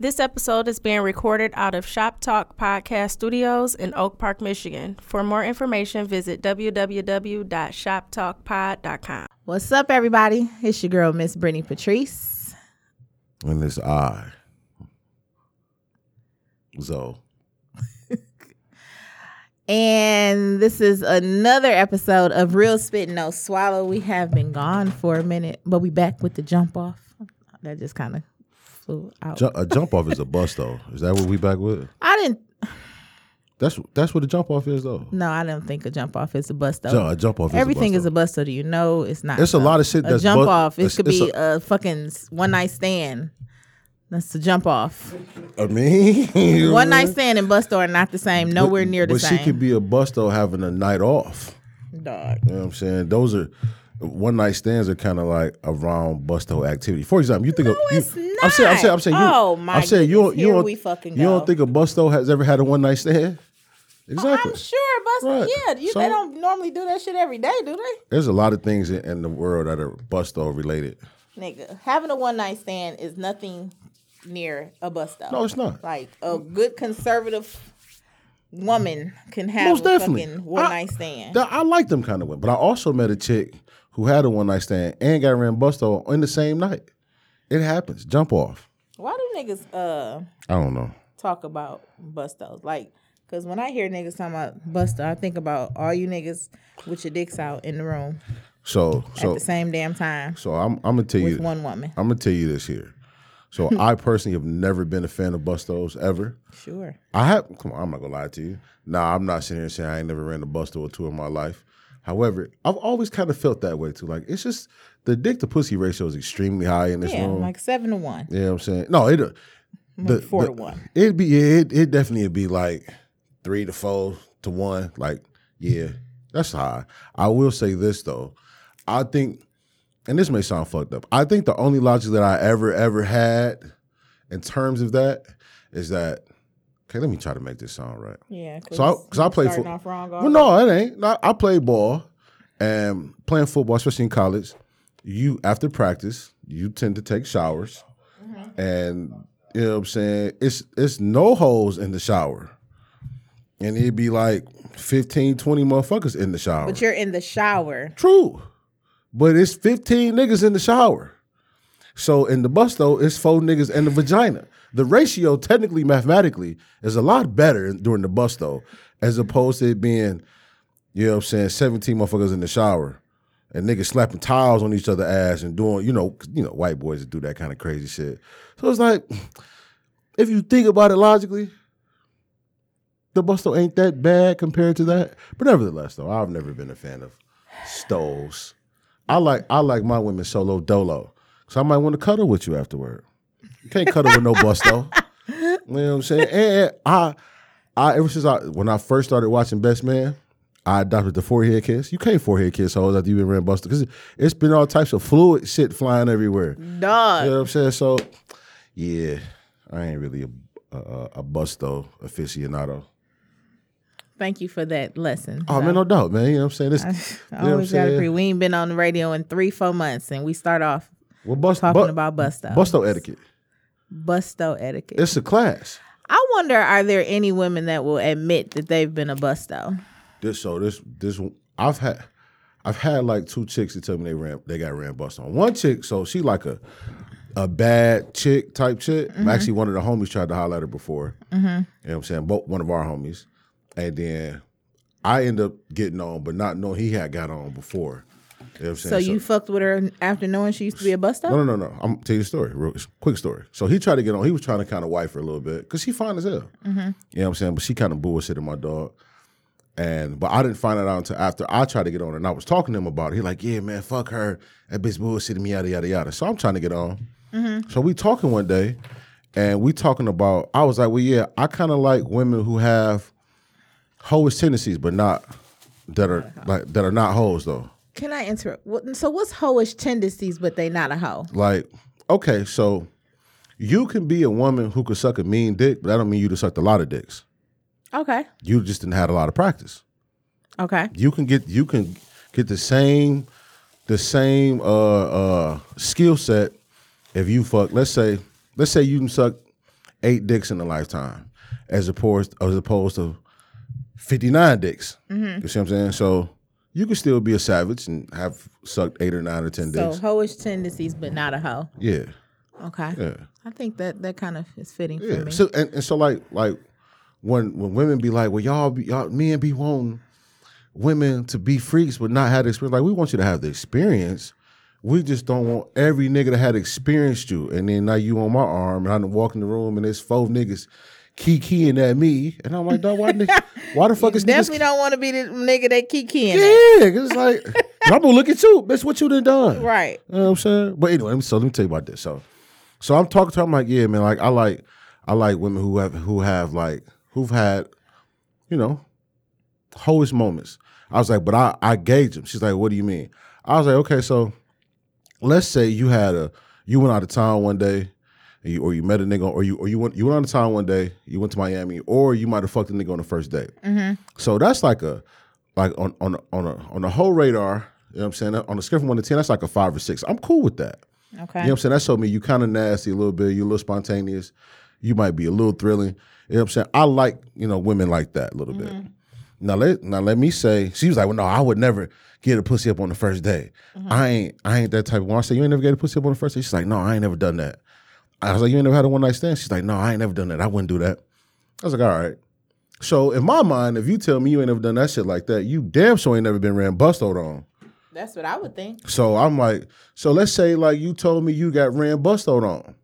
This episode is being recorded out of Shop Talk Podcast Studios in Oak Park, Michigan. For more information, visit www.shoptalkpod.com. What's up, everybody? It's your girl, Miss Brittany Patrice. And it's I. Zoe. And this is another episode of Real Spit No Swallow. We have been gone for a minute, but we back with the jump off. That just kind of flew out. Ju- a jump off is a bust though. Is that what we back with? I didn't. That's that's what a jump off is though. No, I don't think a jump off is a bust though. Ju- a jump off. Everything is a a bust though. Do you know it's not? It's a though. lot of shit That's A jump off. It could be a- a, fucking one night stand. That's the jump off. I mean, One night stand and bust are not the same. Nowhere near the but same. she could be a bust though having a night off. Dog. You know what I'm saying? Those are one night stands are kind of like around busto activity. For example, you think of you, it's I'm saying I'm saying I'm saying you, Oh, my I'm saying you don't you don't we fucking you don't think a busto has ever had a one night stand? Oh, exactly. I'm sure bust. Right. Yeah, you, So- they don't normally do that shit every day, do they? There's a lot of things in, in the world that are busto related. Nigga, having a one night stand is nothing near a bust up. No, it's not. Like a good conservative woman can have Most a definitely. fucking one I- night stand. I like them kind of women, but I also met a chick who had a one night stand and got ran busto in the same night. It happens. Jump off. Why do niggas uh I don't know. talk about bustos? Like, cause when I hear niggas talking about busto, I think about all you niggas with your dicks out in the room So at so the same damn time so I'm I'm gonna tell with you one woman. I'm gonna tell you this here. So I personally have never been a fan of bustos ever. Sure. I have. Come on, I'm not gonna lie to you. Nah, I'm not sitting here saying I ain't never ran a busto or two in my life. However, I've always kind of felt that way too. Like it's just the dick to pussy ratio is extremely high in this Yeah, room. like seven to one. you know I'm saying? No, it. uh, The, four the- to one. It'd be yeah, it it definitely would be like three to four to one. Like yeah, that's high. I will say this though, I think, and this may sound fucked up. I think the only logic that I ever ever had in terms of that is that okay. Let me try to make this sound right. Yeah. So I, cause I play football. Well, no, it ain't. No, I play ball and playing football, especially in college. You after practice, you tend to take showers, mm-hmm. and you know what I'm saying. It's it's no holes in the shower, and it'd be like 15, 20 motherfuckers in the shower. But you're in the shower. True, but it's 15 niggas in the shower. So in the busto, it's four niggas in the vagina. The ratio, technically, mathematically, is a lot better during the busto, as opposed to it being, you know what I'm saying, 17 motherfuckers in the shower and niggas slapping tiles on each other ass and doing, you know, you know, white boys that do that kind of crazy shit. So it's like, if you think about it logically, the busto ain't that bad compared to that. But nevertheless, though, I've never been a fan of stoves. I like I like my women solo dolo. So I might want to cuddle with you afterward. You can't cuddle with no busto. You know what I'm saying? And I I ever since I when I first started watching Best Man, I adopted the forehead kiss. You can't forehead kiss hoes after you've been ran busto because it's been all types of fluid shit flying everywhere. Dog. You know what I'm saying? So yeah, I ain't really a a, a busto aficionado. Thank you for that lesson. Oh man, no doubt, man. You know what I'm saying? This, I you know what I'm always gotta saying? agree. We ain't been on the radio in three, four months, and we start off Well, bust, talking bu- about busto. busto etiquette. Busto etiquette. It's a class. I wonder, are there any women that will admit that they've been a busto? This so this this I've had I've had like two chicks that tell me they ran they got ran bust on. One chick, so she like a a bad chick type chick. Mm-hmm. Actually, one of the homies tried to at her before. Mm-hmm. You know what I'm saying? Both one of our homies, and then I end up getting on, but not knowing he had got on before. You know what So you fucked with her after knowing she used to be a busto? No, no, no, no. I'm tell you the story. Real quick story. So he tried to get on. He was trying to kind of wife her a little bit because she fine as hell. Mm-hmm. You know what I'm saying? But she kind of bullshitted my dog. And but I didn't find it out until after I tried to get on, and I was talking to him about it. He like, yeah, man, fuck her. That bitch bullshitted me, yada yada yada. So I'm trying to get on. Mm-hmm. So we talking one day, and we talking about. I was like, well, yeah, I kind of like women who have hoish tendencies, but not that are like that are not hoes though. Can I interrupt? So what's hoish tendencies, but they not a hoe? Like, okay, so you can be a woman who could suck a mean dick, but that don't mean you to sucked a lot of dicks. Okay. You just didn't have a lot of practice. Okay. You can get you can get the same the same uh uh skill set if you fuck let's say let's say you can suck eight dicks in a lifetime, as opposed as opposed to fifty nine dicks. Mm-hmm. You see what I'm saying? So you can still be a savage and have sucked eight or nine or ten So dicks. hoish tendencies, but not a hoe. Yeah, Okay. yeah. I think that that kind of is fitting for Yeah. me. So and, and so like like when when women be like, well, y'all be y'all men be wanting women to be freaks but not have the experience. Like we want you to have the experience. We just don't want every nigga that had experienced you. And then now you on my arm and I done walk in the room and there's four niggas kikiing at me. And I'm like, dog, why, nigga, why the fuck is niggas Definitely don't want to be the nigga that kikiing. Yeah, cause it's like I'm gonna look at you. That's what you done done. Right. You know what I'm saying? But anyway, so let me tell you about this. So, so I'm talking to her. I'm like, yeah, man. Like, I like, I like women who have, who have like, who've had, you know, hoish moments. I was like, but I, I gauge them. She's like, what do you mean? I was like, okay, so let's say you had a, you went out of town one day, you, or you met a nigga, or you, or you went, you went out of town one day, you went to Miami, or you might have fucked a nigga on the first date. Mm-hmm. So that's like a, like on on on a on the whole radar. You know what I'm saying? On a scale from one to ten, that's like a five or six. I'm cool with that. Okay. You know what I'm saying? That showed me you kind of nasty a little bit. You a little spontaneous. You might be a little thrilling. You know what I'm saying? I like you know women like that a little bit. Mm-hmm. Now let now let me say she was like, well, no, I would never get a pussy up on the first day. Mm-hmm. I ain't I ain't that type of one. I say you ain't never get a pussy up on the first day. She's like, no, I ain't never done that. I was like, you ain't never had a one night stand. She's like, no, I ain't never done that. I wouldn't do that. I was like, all right. So in my mind, if you tell me you ain't never done that shit like that, you damn sure ain't never been ran bustoed on. That's what I would think. So I'm like, so let's say like you told me you got ran bustoed on.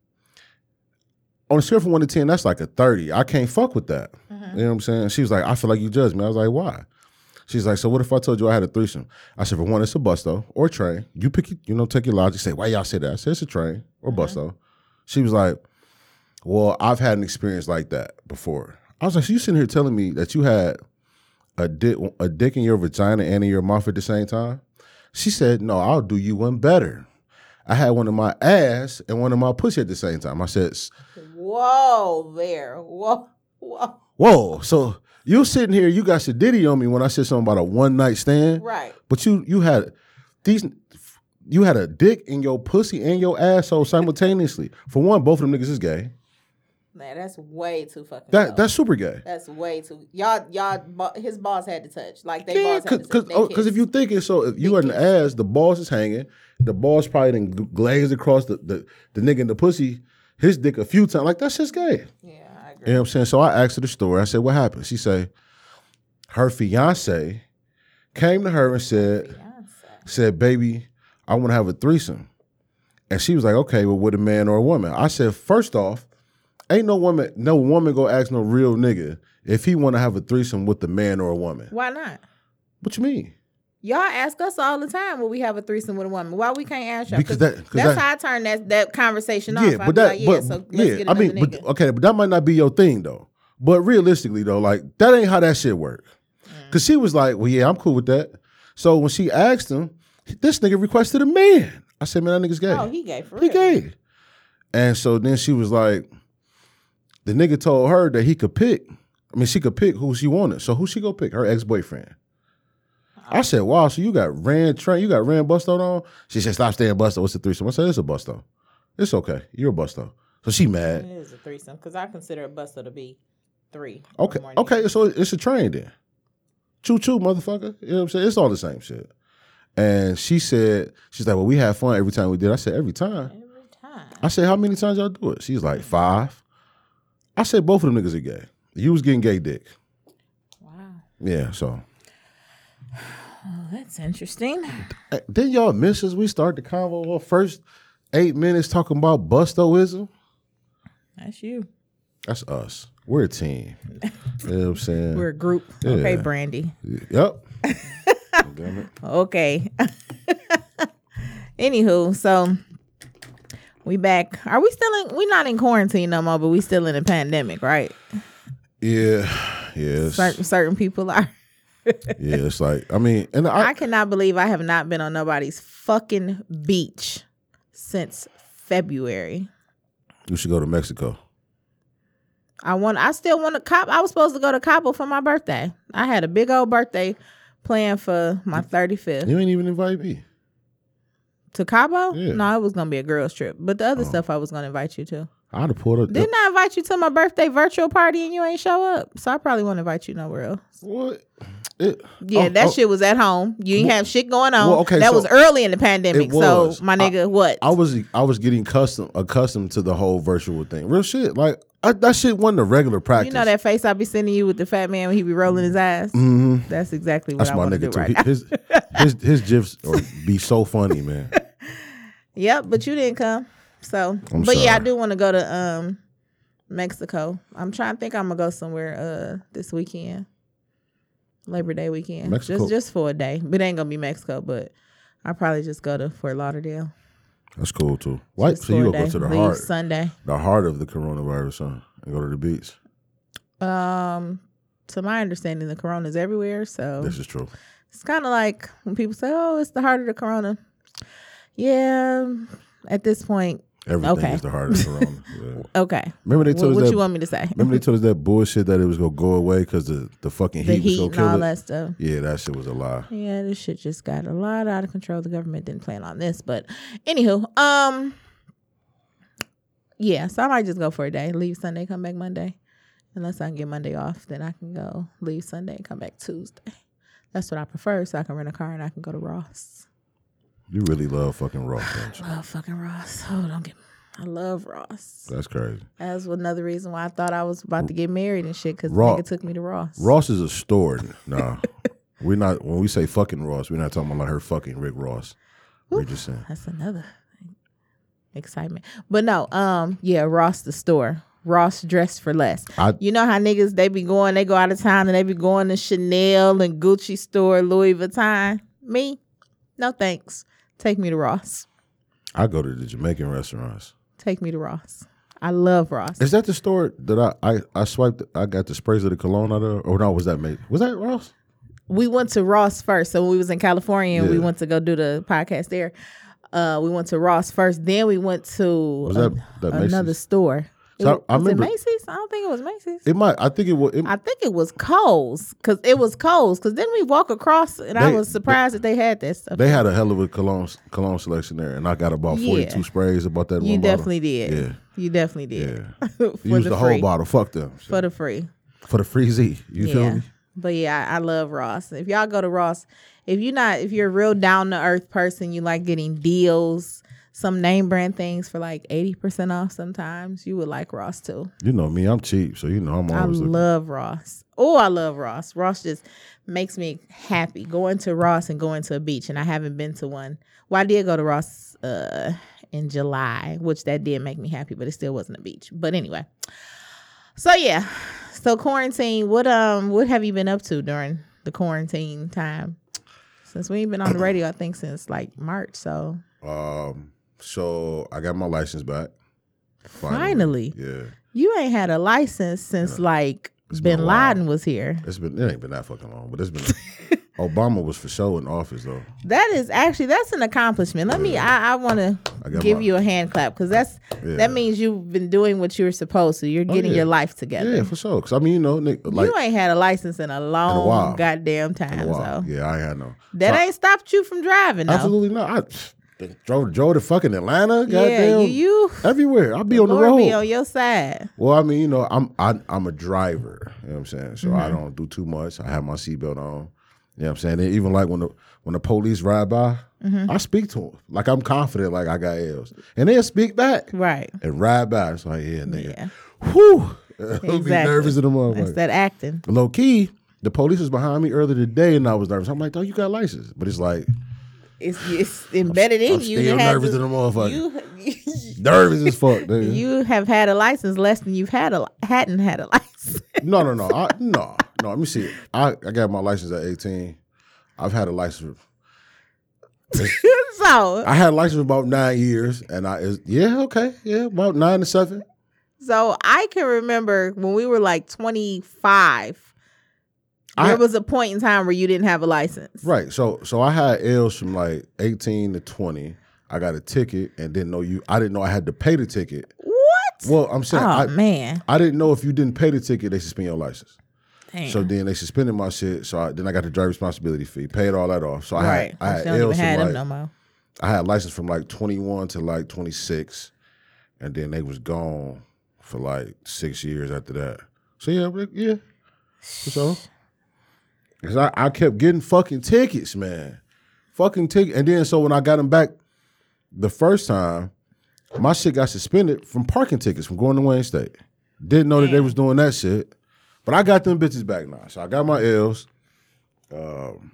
On a scale from one to ten, that's like a thirty. I can't fuck with that. Mm-hmm. You know what I'm saying? She was like, I feel like you judged me. I was like, why? She's like, so what if I told you I had a threesome? I said, for one, it's a busto or train. You pick, you know, take your logic. Say, why y'all say that? I said, it's a train or mm-hmm. busto. She was like, well, I've had an experience like that before. I was like, so you sitting here telling me that you had a dick, a dick in your vagina and in your mouth at the same time? She said, no, I'll do you one better. I had one in my ass and one in my pussy at the same time. I said, Whoa, there. Whoa, whoa. whoa. So you sitting here, you got your ditty on me when I said something about a one night stand. Right. But you you had these you had a dick in your pussy and your asshole simultaneously. For one, both of them niggas is gay. Man, that's way too fucking. That low. that's super gay. that's way too. Y'all, y'all, his balls had to touch. Like they Yeah, balls had to because touch. They oh, because if you kissed. thinking so, if you are an ass, the balls is hanging, the balls probably then gl- glazed across the, the the nigga in the pussy, his dick a few times. Like that's just gay. yeah, I agree. You know what I'm saying? So I asked her the story. I said, "What happened?" She said, "Her fiance came to her and said, said, baby, I want to have a threesome," and she was like, "Okay, well, with a man or a woman?" I said, first off, ain't no woman, no woman go ask no real nigga if he want to have a threesome with a man or a woman. Why not? What you mean? Y'all ask us all the time when we have a threesome with a woman. Why we can't ask y'all? Because that- 'cause that's that- how I turn that that conversation off. Yeah, I but that, like, yeah, but so let's yeah, get I mean, but nigga. okay, but that might not be your thing though. But realistically though, like that ain't how that shit work. Mm. Cause she was like, well, yeah, I'm cool with that. So when she asked him, this nigga requested a man. I said, man, that nigga's gay. oh, he gay for He real. gay. And so then she was like, the nigga told her that he could pick. I mean, she could pick who she wanted. So who she go pick? Her ex boyfriend. I said, wow, so you got Rand train, you got Rand busto on? She said, stop staying busto. What's the threesome? I said, it's a busto. It's okay. You're a busto. So she mad. It is a threesome because I consider a buster to be three. Okay. Okay. So it's a train then. Choo choo, motherfucker. You know what I'm saying? It's all the same shit. And she said, she's like, well, we have fun every time we did. I said, every time. Every time. I said, how many times y'all do it? She's like, five. I said, both of them niggas are gay. You was getting gay dick. Wow. Yeah, so. Oh, that's interesting. Then eh, y'all miss as we start the convo. Well, first eight minutes talking about bustoism. That's you. That's us. We're a team. you know what I'm saying? We're a group. Okay, Brandy. yep. Damn it. Okay. Anywho, so we back. Are we still in? We're not in quarantine no more, but we still in a pandemic, right? Yeah. Yes. Certain certain people are. Yeah, it's like, I mean, and I, I cannot believe I have not been on nobody's fucking beach since February. you should go to Mexico. I want. I still want to cop. I was supposed to go to Cabo for my birthday. I had a big old birthday planned for my thirty fifth. You ain't even invite me. To Cabo? Yeah. No, it was gonna be a girls trip. But the other oh. stuff I was gonna invite you to. I'd have pulled up. Didn't I invite you to my birthday virtual party and you ain't show up? So I probably won't invite you nowhere else. What? It, Yeah, oh, that oh, shit was at home. You ain't have shit going on. well, okay, that so- was early in the pandemic. So my nigga, what? I was I was getting custom accustomed to the whole virtual thing. Real shit. Like I, that shit wasn't a regular practice. you know that face I be sending you with the fat man when he be rolling his eyes? hmm That's exactly what That's I my nigga do too. right He- his his his gifs are, be so funny, man. Yep, but you didn't come. So, I'm but yeah, I do want to go to um Mexico. I'm trying to think I'm gonna go somewhere uh this weekend, Labor Day weekend, Mexico. just just for a day. But it ain't gonna be Mexico, but I'll probably just go to Fort Lauderdale. That's cool too. Why? just So you gonna go to the heart, Sunday. the heart of the coronavirus, huh? And go to the beach. Um, to my understanding, the corona's everywhere, so This is true. it's kind of like when people say, "Oh, it's the heart of the corona." Yeah, at this point, Everything Okay. is the heart of corona. Yeah. okay. Remember they What, told us what that. you want me to say? remember they told us that bullshit that it was gonna go away because the the fucking the heat, heat was and gonna all kill it. that stuff. Yeah, that shit was a lie. Yeah, this shit just got a lot out of control. The government didn't plan on this, but anywho, um, yeah. So I might just go for a day, leave Sunday, come back Monday. Unless I can get Monday off, then I can go leave Sunday and come back Tuesday. That's what I prefer, so I can rent a car and I can go to Ross. You really love fucking Ross, don't you? Love fucking Ross. Oh, don't get. I love Ross. That's crazy. That's another reason why I thought I was about to get married and shit because Ro- nigga took me to Ross. Ross is a store. Nah, we're not. When we say fucking Ross, we're not talking about her fucking Rick Ross. We're just saying. That's another excitement. But no, um, yeah, Ross the store. Ross dressed for less. I You know how niggas they be going, they go out of town and they be going to Chanel and Gucci store, Louis Vuitton. Me, no thanks. Take me to Ross. I go to the Jamaican restaurants. Take me to Ross. I love Ross. Is that the store that I I, I swiped? I got the sprays of the cologne out of, or no? Was that made? Was that Ross? we went to Ross first. So when we was in California and we went to go do the podcast there. Uh, we went to Ross first. Then we went to Was that that another store. So It- I- I remember- it Macy's? I don't think it was Macy's. It might. I think it was. It, I think it was Kohl's because it was Kohl's. Because then we walk across and I was surprised that they had that stuff. they had a hell of a cologne cologne selection there, and I got about forty two Yeah. sprays about that. One. You definitely bottle. did. Yeah. You definitely did. Yeah, for use the, the, free. whole bottle. Fuck them For the free. for the free Z. You feel me? But yeah, I, I love Ross. If y'all go to Ross, if you're not, if you're a real down to earth person, you like getting deals, some name brand things for like 80% off sometimes, you would like Ross too. You know me. I'm cheap, so you know I'm I always looking. love Ross. Oh, I love Ross. Ross just makes me happy. Going to Ross and going to a beach, and I haven't been to one. Well, I did go to Ross uh, in July, which that did make me happy, but it still wasn't a beach. But anyway, so yeah, so quarantine. What um, what have you been up to during the quarantine time? Since we ain't been on the radio, I think since like March. So Um, so I got my license back. finally, Yeah. you ain't had a license since like It's been Bin. Laden was here. It's been it ain't been that fucking long, but it's been Obama was for sure in office though. That is actually that's an accomplishment. Let me. I, I want to give my- you a hand clap because that's Yeah. that means you've been doing what you were supposed to. You're oh, getting yeah. your life together. Yeah, for sure. Cause I mean, you know, Nick, like you ain't had a license in a long while. goddamn in time. a while. So Yeah, I ain't had no. that So I- ain't stopped you from driving. Though. absolutely not. I drove drove to fucking Atlanta. Yeah, Goddamn, you, you everywhere. I'll be on the Lord road. be on your side. Well, I mean, you know, I'm I, I'm a driver. You know what I'm saying? So Mm-hmm. I don't do too much. I have my seatbelt on. You know what I'm saying? And even like when the when the police ride by, Mm-hmm. I speak to them. Like I'm confident, like I got L's. And they'll speak back Right. and ride by. It's like, yeah, nigga. Yeah. Whew. I'll be nervous in the That's motherfucker. that acting. Low key, the police was behind me earlier today and I was nervous. I'm like, oh, you got license. But it's like, It's it's embedded in I'm you. still have nervous to- in the motherfucker. You, nervous as fuck, nigga. you have had a license less than you've had a hadn't had a license. No, no, no. I, no, no. Let me see. I, I got my license at 18. I've had a license. so I had a license for about nine years, and I is yeah okay yeah about nine to seven. So I can remember when we were like 25, there I- was a point in time where you didn't have a license. Right. So so I had L's from like 18 to 20. I got a ticket and didn't know you. I didn't know I had to pay the ticket. What? Well, I'm saying oh, I, man. I didn't know if you didn't pay the ticket, they suspend your license. Damn. So then they suspended my shit. So I, then I got the driver responsibility fee, paid all that off. So I right. had I had they don't even L's have from like no more. I had license from like 21 to like 26. and then they was gone for like six years after that. So yeah, yeah. So, cause I, I kept getting fucking tickets, man, fucking ticket. And then so when I got them back the first time, my shit got suspended from parking tickets from going to Wayne State. Didn't know that they was doing that shit, but I got them bitches back now. So I got my L's. Um,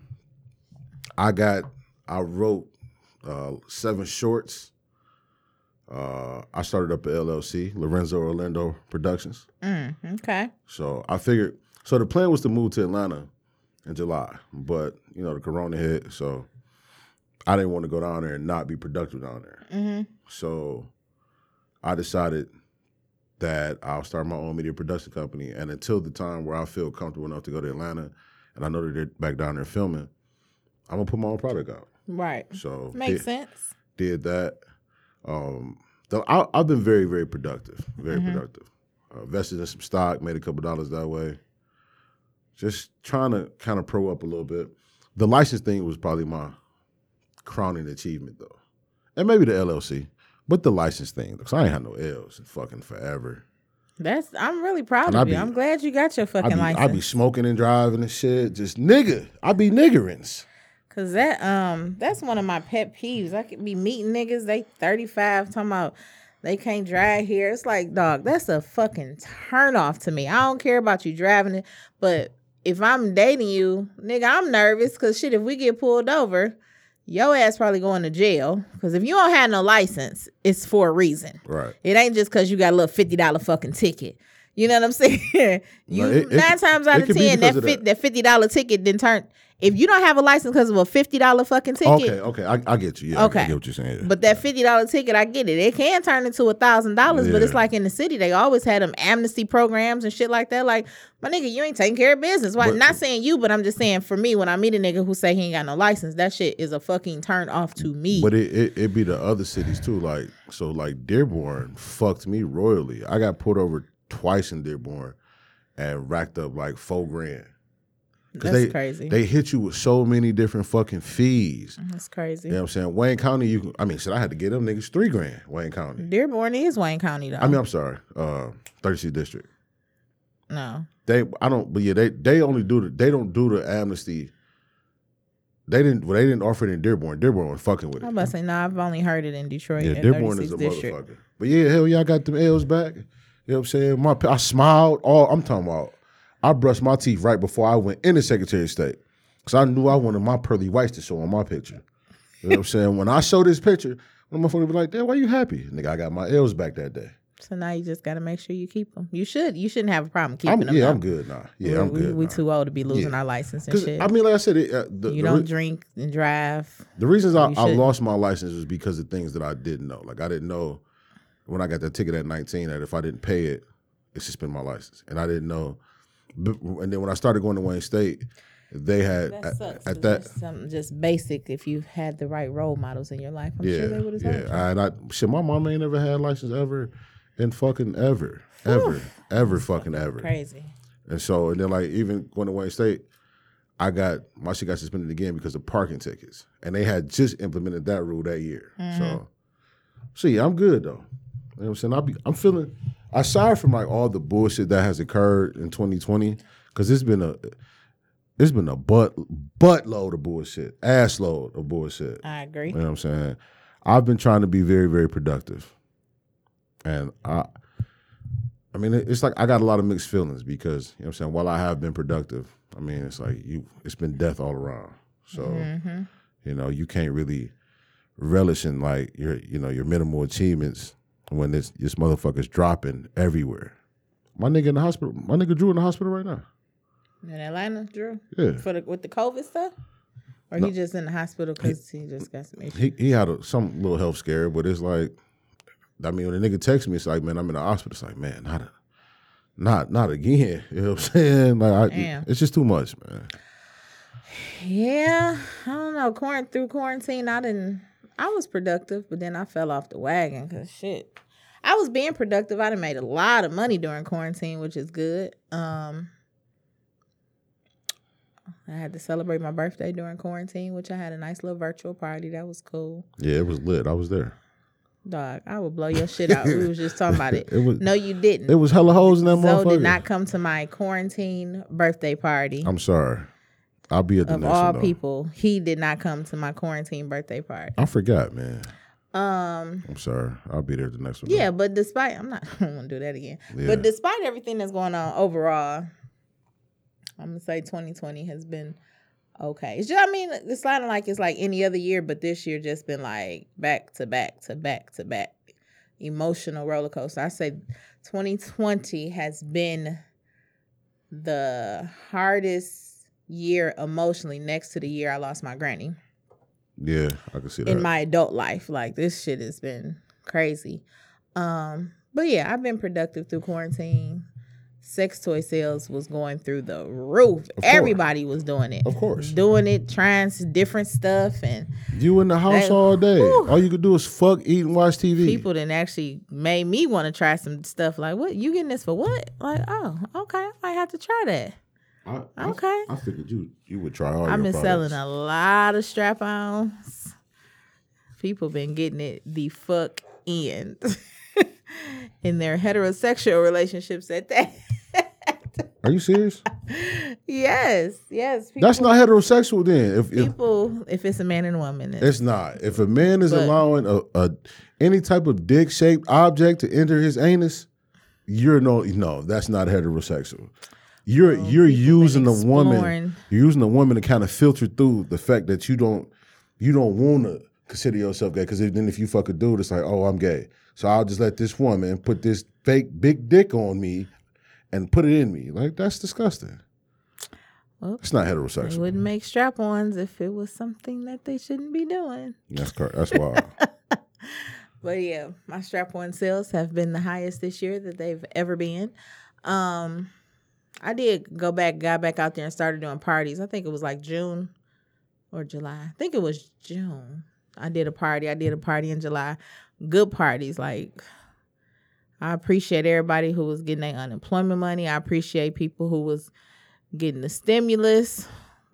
I got I wrote uh, seven shorts. Uh, I started up a LLC, Lorenzo Orlando Productions. Mm, okay. So I figured. So the plan was to move to Atlanta in July, but you know the Corona hit, so I didn't want to go down there and not be productive down there. Mm-hmm. So I decided that I'll start my own media production company, and until the time where I feel comfortable enough to go to Atlanta, and I know that they're back down there filming, I'm gonna put my own product out. Right. So Makes did, sense. did that. Um, though I, I've been very, very productive. Very Mm-hmm. productive. Uh, invested in some stock, made a couple dollars that way. Just trying to kind of pro up a little bit. The license thing was probably my crowning achievement, though, and maybe the LLC, but the license thing because I ain't had no L's in fucking forever. That's I'm really proud And of you. be- I'm glad you got your I fucking license. I be smoking and driving and shit. Just nigga, I be niggerings. Cause that um that's one of my pet peeves. I could be meeting niggas, they 35 talking about they can't drive here. It's like, dog, that's a fucking turn off to me. I don't care about you driving it, but if I'm dating you, nigga, I'm nervous because shit, if we get pulled over, your ass probably going to jail. Cause if you don't have no license, it's for a reason. Right. It ain't just cause you got a little fifty dollar fucking ticket. You know what I'm saying? you No, it- it nine could- times out it of ten, that of fit, that. that fifty dollar ticket then turn. If you don't have a license because of a fifty dollar fucking ticket, Okay, okay, I, I get you. Yeah, Okay. I get what you're saying. but that fifty dollar ticket, I get it. It can turn into a thousand dollars, but it's like in the city, they always had them amnesty programs and shit like that. Like, my nigga, you ain't taking care of business. Why? But- Not saying you, but I'm just saying for me, when I meet a nigga who say he ain't got no license, that shit is a fucking turn off to me. But it, it it be the other cities too. Like so, like Dearborn fucked me royally. I got pulled over twice in Dearborn and racked up like four grand. 'Cause That's they, crazy. They hit you with so many different fucking fees. That's crazy. You know what I'm saying? Wayne County, you can, I mean, shit, I had to get them niggas three grand. Wayne County. Dearborn is Wayne County though. I mean, I'm sorry, uh, 36th district. no. They, I don't, but yeah, they they only do the, they don't do the amnesty. They didn't, well, they didn't offer it in Dearborn. Dearborn was fucking with it. I'm about to say, no, I've only heard it in Detroit. Yeah, Dearborn is 36th a district. motherfucker. But yeah, hell yeah, I got them L's back. You know what I'm saying? My I smiled. All I'm talking about, I brushed my teeth right before I went in the Secretary of State. Cause I knew I wanted my pearly whites to show on my picture. You know what I'm saying? When I show this picture, one motherfucker be like, damn, why you happy? Nigga, I got my L's back that day. So now you just got to make sure you keep them. You should. You shouldn't have a problem keeping I'm, them. yeah, though. I'm good now. Yeah, we, I'm we, good. We now. too old to be losing Yeah. our license and shit. I mean, like I said, it, uh, the, you the don't re- drink and drive. The reasons I, I lost my license was because of things that I didn't know. Like I didn't know when I got that ticket at 19 that if I didn't pay it, it suspend my license. And I didn't know. And then when I started going to Wayne State, they had That at, sucks. at 'cause that. something just basic. If you had the right role models in your life, I'm Yeah, sure they would have yeah. And I shit, my mom ain't never had a license ever, and fucking ever, ever, ever, fucking ever. Crazy. And so, and then like even going to Wayne State, I got my shit got suspended again because of parking tickets, and they had just implemented that rule that year. So, mm-hmm. so yeah, I'm good though. You know what I'm saying? I be, I'm feeling. Aside from like all the bullshit that has occurred in 2020, because it's been a, it's been a butt butt load of bullshit, ass load of bullshit. I agree. You know what I'm saying? I've been trying to be very, very productive. And I I mean it's like I got a lot of mixed feelings because, you know what I'm saying, while I have been productive, I mean it's like you it's been death all around. So, Mm-hmm. you know, you can't really relish in like your you know, your minimal achievements when this this motherfucker's dropping everywhere. My nigga in the hospital, my nigga Drew in the hospital right now. In Atlanta, Drew, Yeah. for the with the COVID stuff, or he just in the hospital because he just got some issues. he he had a, some little health scare, but it's like, I mean, when a nigga texts me, it's like, man, I'm in the hospital. It's like, man, not, a, not, not again. You know what I'm saying? Like, I, it's just too much, man. Yeah, I don't know. Quarant through quarantine, I didn't. I was productive, but then I fell off the wagon because shit. I was being productive. I done made a lot of money during quarantine, which is good. Um, I had to celebrate my birthday during quarantine, which I had a nice little virtual party. That was cool. Yeah, it was lit. I was there. Dog, I would blow your shit out. we was just talking about it. It was- no, you didn't. It was hella hoes in that Zoom motherfucker. did not come to my quarantine birthday party. I'm sorry. I'll be at the of next all people, he did not come to my quarantine birthday party. I forgot, man. Um, I'm sorry. I'll be there at the next one. yeah, but despite I'm not I don't want to do that again. Yeah. But despite everything that's going on overall, I'm gonna say 2020 has been okay. It's just I mean it's not like it's like any other year, but this year just been like back to back to back to back emotional roller coaster. I say 2020 has been the hardest year emotionally next to the year I lost my granny Yeah, I can see that. in my adult life. Like this shit has been crazy. Um, but yeah, I've been productive through quarantine. Sex toy sales was going through the roof. Everybody was doing it. of course. Doing it, trying different stuff, and You in the house That- all day. Whew. All you could do is fuck, eat, and watch TV. people then actually made me want to try some stuff. Like, what you getting this for? What? Like, oh, okay, I might have to try that. I, Okay. I, figured you you would try all I've been selling a lot of strap-ons. People been getting it the fuck in in their heterosexual relationships at that. Are you serious? yes, yes. People, That's not heterosexual then. If, if people. If it's a man and a woman, it's, it's not. If a man is But- allowing a, a any type of dick shaped object to enter his anus, you're no no, that's not heterosexual. You're you're using the woman you're using a woman to kind of filter through the fact that you don't you don't want to consider yourself gay because then if you fuck a dude, it's like oh I'm gay, so I'll just let this woman put this fake big dick on me and put it in me. Like that's disgusting. Well, It's not they heterosexual. wouldn't make strap-ons if it was something that they shouldn't be doing. That's cor- that's wild. But yeah, my strap-on sales have been the highest this year that they've ever been. Um, I did go back, got back out there and started doing parties. I think it was like June or July. I think it was June. I did a party. I did a party in July. Good parties. Like I appreciate everybody who was getting their unemployment money. I appreciate people who was getting the stimulus.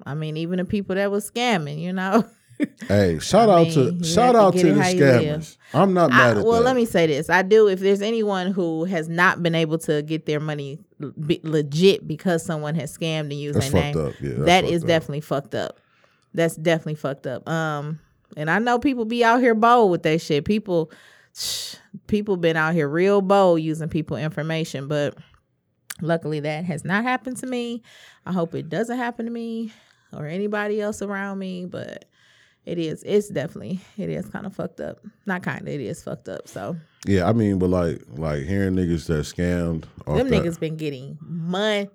I mean, even the people that was scamming, you know. Hey, shout I out mean, to shout to out to the how you live. scammers. I'm not mad I, at well, that. let me say this. I do. If there's anyone who has not been able to get their money be legit because someone has scammed and used That's their name, up. Yeah, that is up. definitely fucked up. That's definitely fucked up. Um, and I know people be out here bold with that shit. People, people been out here real bold using people information, but luckily that has not happened to me. I hope it doesn't happen to me or anybody else around me, but. It is. It's definitely. It is kind of fucked up. Not kind of. It is fucked up. So Yeah, I mean, but like like hearing niggas that scammed off them that, niggas been getting money.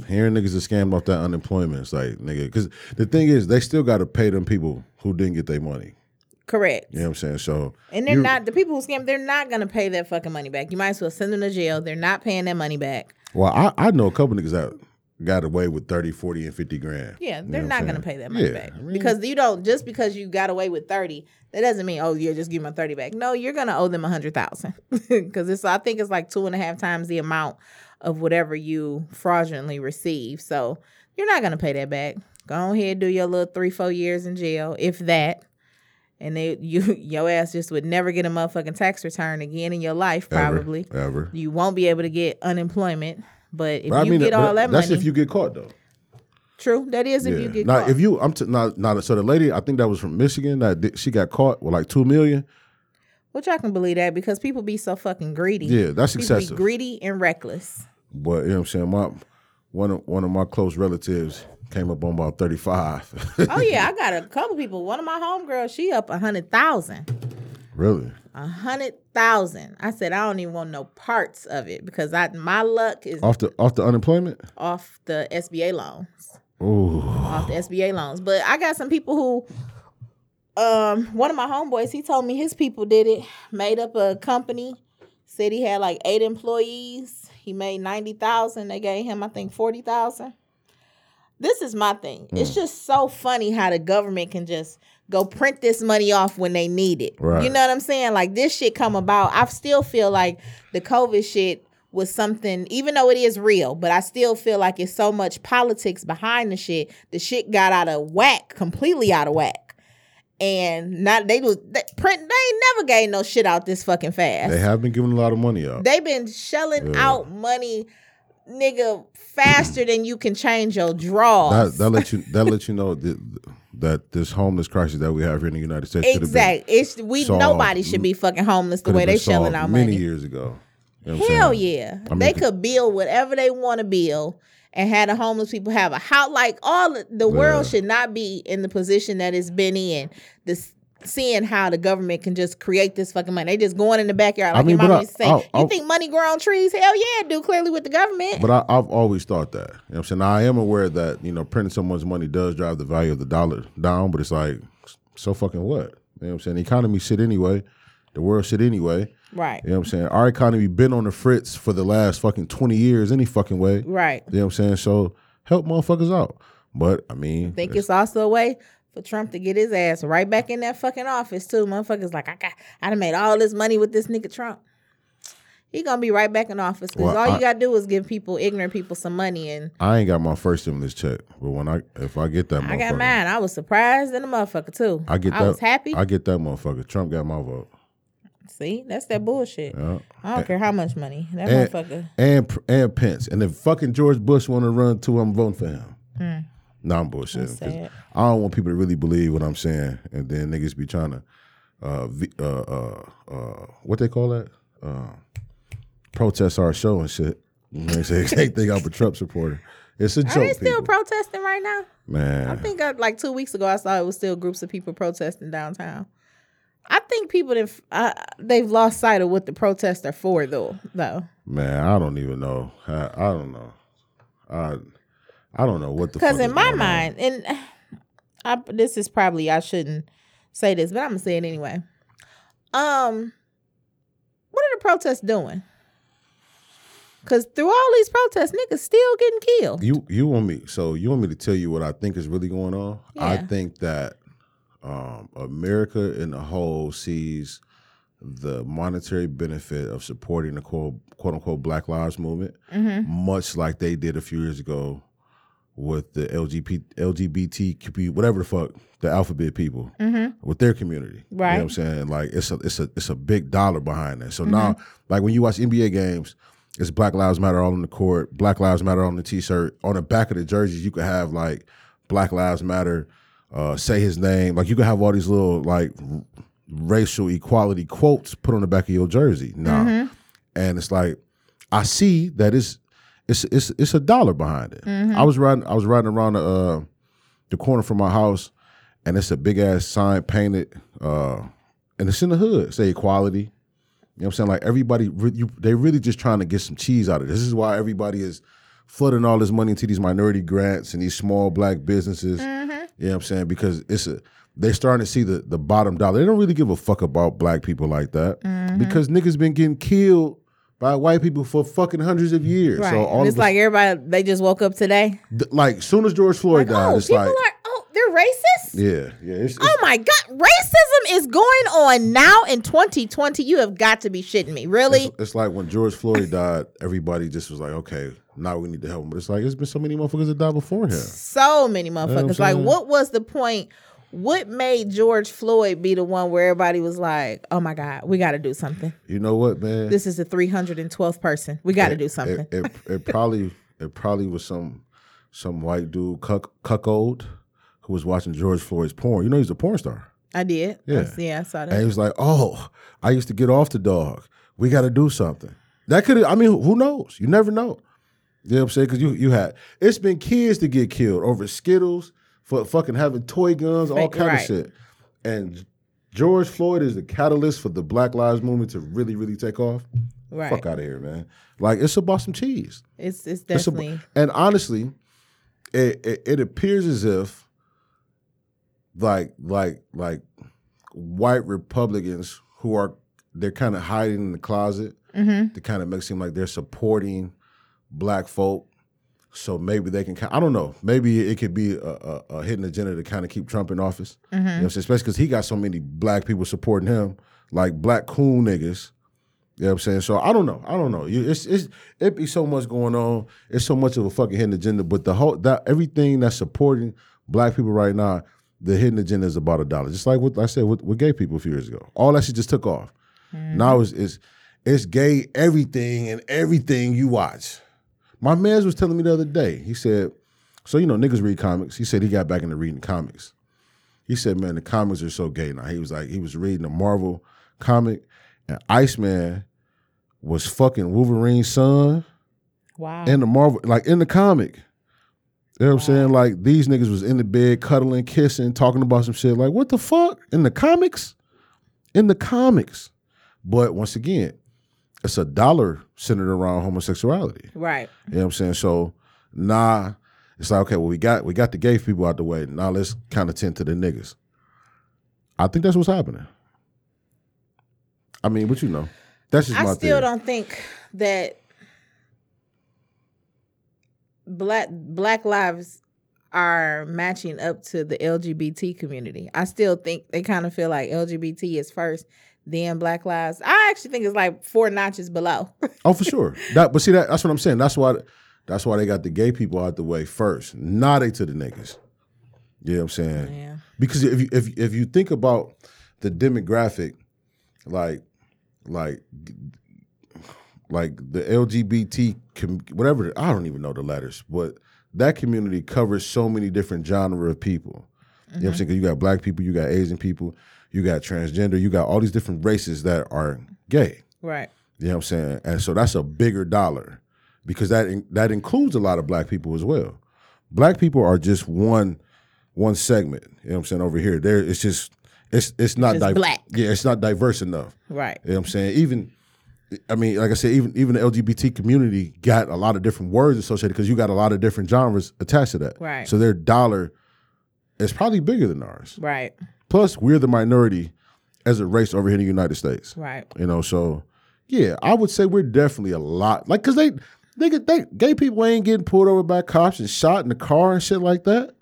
hearing niggas that scammed off that unemployment, it's like nigga, because the thing is, they still got to pay them people who didn't get their money. Correct. You know what I'm saying? So And they're you- not the people who scam. They're not gonna pay that fucking money back. You might as well send them to jail. They're not paying that money back. Well, I, I know a couple niggas that got away with 30, 40, and 50 grand. Yeah, they're know not gonna pay that money Yeah, back I mean- because you don't. Just because you got away with thirty, that doesn't mean oh you're just give my thirty back. No, you're gonna owe them a hundred thousand because it's. I think it's like two and a half times the amount of whatever you fraudulently receive. So you're not gonna pay that back. Go ahead, do your little three, four years in jail, if that. And they you your ass just would never get a motherfucking tax return again in your life, Ever, probably. Ever. You won't be able to get unemployment. But if But I you mean, get all that money. that's money, if you get caught though. true. That is if you get now, caught. if you, I'm t- not not so the lady, I think that was from Michigan that she got caught with like two million. Which I can believe that because people be so fucking greedy. Yeah, that's people excessive. be greedy and reckless. But you know what I'm saying? My one of one of my close relatives came up on about 35. Oh yeah, I got a couple people. One of my homegirls, she up a hundred thousand. really? A hundred thousand. I said I don't even want no parts of it because I my luck is Off the off the unemployment? off the SBA loans. Oh, off the SBA loans. But I got some people who um one of my homeboys, he told me his people did it, made up a company, said he had like eight employees. He made ninety thousand. They gave him, I think, forty thousand. This is my thing. It's just so funny how the government can just go print this money off when they need it. Right. You know what I'm saying? Like this shit come about. I still feel like the COVID shit was something, even though it is real, but I still feel like it's so much politics behind the shit. The shit got out of whack, completely out of whack. and not they was they, print. They ain't never gave no shit out this fucking fast. They have been giving a lot of money out. They been shelling Yeah. out money, nigga, faster than you can change your drawers. That that let you that let you know that, that this homeless crisis that we have here in the United States could have been exactly. It's we solved nobody should be fucking homeless the way they shelling out many money. years ago. You know Hell yeah. I mean, they could build whatever they want to build and have the homeless people have a house. Like all the- the world Yeah. should not be in the position that it's been in. This seeing how the government can just create this fucking money. They just going in the backyard I like mean, your mama I- used to say. I- you think money grow on trees? Hell yeah, do clearly with the government. But I, I've always thought that. You know what I'm saying? Now, I am aware that, you know, printing so much money does drive the value of the dollar down, but it's like, so fucking what? You know what I'm saying? The economy shit anyway. The world shit anyway. right. You know what I'm saying? Our economy been on the fritz for the last fucking 20 years any fucking way. Right. You know what I'm saying? So help motherfuckers out. But, I mean, think it's also a way for Trump to get his ass right back in that fucking office too. Motherfuckers like I got I done made all this money with this nigga Trump. He gonna be right back in office because Well, all you gotta do is give people ignorant people some money and I ain't got my first stimulus check. But when I, if I get that I got mine. I was surprised in a motherfucker too. I get I that. was happy. I get that motherfucker. Trump got my vote. See, that's that bullshit. Yeah. I don't care how much money that And, motherfucker. and and Pence. And if fucking George Bush want to run too, I'm voting for him. Hmm. No, I'm bullshitting. I don't want people to really believe what I'm saying, and then niggas be trying to, uh, v- uh, uh, uh, what they call that, uh, protest our show and shit. You know, they say they think I'm a Trump supporter. It's a joke. Are they still people. protesting right now? man. I think I, like two weeks ago I saw it was still groups of people protesting downtown. I think people have uh, they've lost sight of what the protests are for though. Though Man, I don't even know. I, I don't know. I I don't know what the because in my going on. mind, and I this is probably I shouldn't say this, but I'm gonna say it anyway. Um, what are the protests doing? Because through all these protests, niggas still getting killed. You you want me so you want me to tell you what I think is really going on? I think that um, America in the whole sees the monetary benefit of supporting the quote, quote unquote Black Lives Movement, Mm-hmm. much like they did a few years ago with the LGBT LGBTQ whatever the fuck the alphabet people Mm-hmm. with their community. Right. You know what I'm saying? Like it's a it's a it's a big dollar behind that. So now like when you watch NBA games, it's Black Lives Matter all on the court, Black Lives Matter on the t-shirt. On the back of the jerseys, you could have like Black Lives Matter, uh, say his name. Like you could have all these little like r- racial equality quotes put on the back of your jersey. Nah. And it's like I see that it's it's it's it's a dollar behind it. I was riding I was riding around the uh, the corner from my house and it's a big ass sign painted, uh, and it's in the hood. Say equality. You know what I'm saying? Like everybody, re- you, they really just trying to get some cheese out of this. This is why everybody is flooding all this money into these minority grants and these small black businesses. You know what I'm saying? Because it's a they're starting to see the the bottom dollar. They don't really give a fuck about black people like that because niggas been getting killed by white people for fucking hundreds of years. Right. So all and it's like everybody they just woke up today. th- like soon as George Floyd Like, died, oh, it's people like are oh they're racist. yeah, yeah. It's, it's, Oh my god, racism is going on now in 2020. You have got to be shitting me. Really? It's, it's like when George Floyd died, everybody just was like, okay, now we need to help him. But it's like, it's been so many motherfuckers that died before him. So many motherfuckers. I'm like, what was the point? What made George Floyd be the one where everybody was like, "Oh my God, we got to do something. You know what, man? This is the 312th person. We got to do something." It, it, it probably it probably was some some white dude cuck, cuckold who was watching George Floyd's porn. You know, he's a porn star. I did. Yeah. I, yeah, I saw that. And he was like, "Oh, I used to get off the dog. We got to do something." That could, I mean, who knows? You never know. You know what I'm saying? Because you you had it's been kids to get killed over Skittles for fucking having toy guns, all kind right. of shit. And George Floyd is the catalyst for the Black Lives Movement to really, really take off. Right. Fuck out of here, man. Like it's about some cheese. It's it's It's a- definitely and honestly, it, it it appears as if like like like white Republicans who are they're kind of hiding in the closet Mhm. to kind of make it seem like they're supporting black folk. So maybe they can. I don't know. Maybe it could be a, a, a hidden agenda to kind of keep Trump in office. Mm-hmm. You know, what I'm saying? especially because he got so many black people supporting him, like black cool niggas. You know what I'm saying? So I don't know. I don't know. You, it's it's it be so much going on. It's so much of a fucking hidden agenda. But the whole that everything that's supporting black people right now the hidden agenda is about a dollar. Just like what I said with, with gay people a few years ago. All that shit just took off. Mm-hmm. Now it's, it's it's gay everything and everything you watch. My man was telling me the other day. He said, "So you know niggas read comics." He said he got back into reading comics. He said, "Man, the comics are so gay now." He was like, he was reading a Marvel comic, and Iceman was fucking Wolverine's son Wow. in the Marvel, like in the comic. You know what I'm saying? Like these niggas was in the bed, cuddling, kissing, talking about some shit. Like, what the fuck? In the comics? In the comics. But once again, it's a dollar centered around homosexuality. right. You know what I'm saying? So nah, it's like, okay, well, we got we got the gay people out the way. Now let's kind of tend to the niggas. I think that's what's happening. I mean, but you know, that's just I my still theory. don't think that black black lives are matching up to the LGBT community. I still think they kind of feel like LGBT is first, then black lives. I actually think it's like four notches below. Oh, for sure. That, but see, that, that's what I'm saying. That's why. That's why they got the gay people out the way first. Not they to the niggas. You know what I'm saying? yeah. Because if you if if you think about the demographic, like like like the LGBT com- whatever I don't even know the letters, but that community covers so many different genre of people. You know what I'm saying? you got black people, you got Asian people, you got transgender, you got all these different races that are gay. Right. You know what I'm saying? And so that's a bigger dollar because that in, that includes a lot of black people as well. Black people are just one one segment. You know what I'm saying over here. There it's just it's it's not Just black. Yeah, it's not diverse enough. Right. You know what I'm saying? Even I mean, like I said, even even the LGBT community got a lot of different words associated because you got a lot of different genres attached to that. Right. So their dollar is probably bigger than ours. Right. Plus, we're the minority as a race over here in the United States. Right. You know, so yeah, I would say we're definitely a lot like because they they get they gay people ain't getting pulled over by cops and shot in the car and shit like that.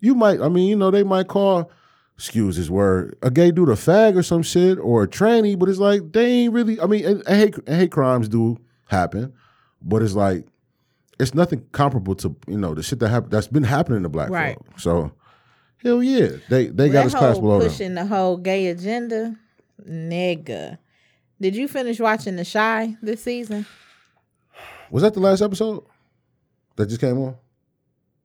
You might, I mean, you know, they might call, excuse this word, a gay dude a fag or some shit or a tranny, but it's like they ain't really. I mean, and, and hate and hate crimes do happen, but it's like it's nothing comparable to you know the shit that happened that's been happening to black Right. folk. So hell yeah, they they got that us class below them. pushing the whole gay agenda, nigga. Did you finish watching The Chi this season? Was that the last episode that just came on?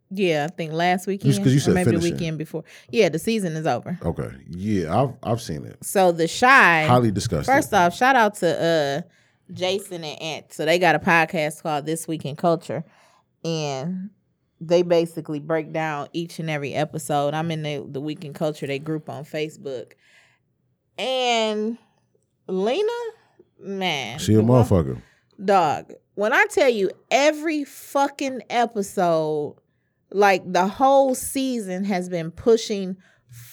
Yeah, I think last weekend 'cause you or said maybe finishing. the weekend before. Yeah, the season is over. Okay, yeah, I've I've seen it. So The Chi. Highly disgusting. First off, shout out to uh Jason and Ant. So they got a podcast called This Week in Culture, and they basically break down each and every episode. I'm in the the Week in Culture they group on Facebook, and Lena, man, she a the one- motherfucker. dog. When I tell you every fucking episode, like the whole season has been pushing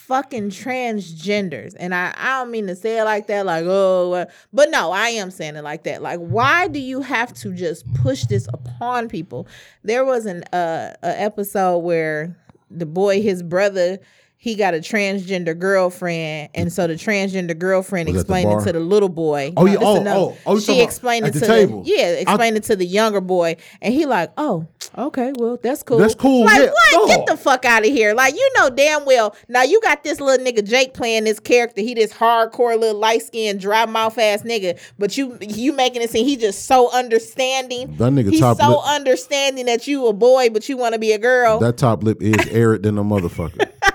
fucking transgenders. And I, I don't mean to say it like that, like, oh, but no, I am saying it like that. Like, why do you have to just push this upon people? There was an uh, episode where the boy, his brother, he got a transgender girlfriend, and so the transgender girlfriend Was the explained it to the little boy. Oh, No, yeah, oh, another- oh, oh, you she explained it the to table. the yeah, explained it to the younger boy, and he like, oh, okay, well, that's cool. That's cool, Like yeah, what? Get the fuck out of here! Like you know damn well. Now you got this little nigga Jake playing this character. He this hardcore little light skinned dry mouth ass nigga, but you you making it seem he just so understanding. That nigga He's top so lip- understanding that you a boy, but you want to be a girl. That top lip is arid than a motherfucker.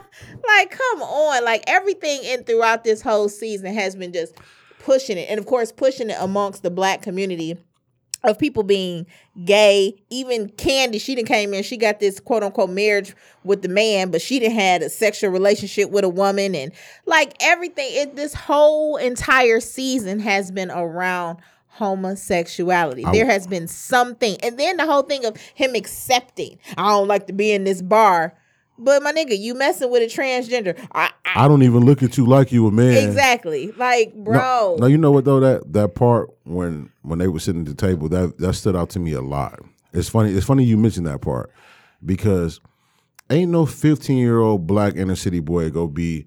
like come on. Like everything in throughout this whole season has been just pushing it. And of course pushing it amongst the black community of people being gay. Even candy she didn't came in. She got this quote unquote marriage with the man but she didn't had a sexual relationship with a woman. And like everything it this whole entire season has been around homosexuality. I- there has been something. And then the whole thing of him accepting i don't like to be in this bar but my nigga, you messing with a transgender. I, I, I don't even look at you like you a man. exactly. Like, bro. No, you know what though that that part when when they were sitting at the table that that stood out to me a lot. It's funny. It's funny you mentioned that part because ain't no fifteen year old black inner city boy go be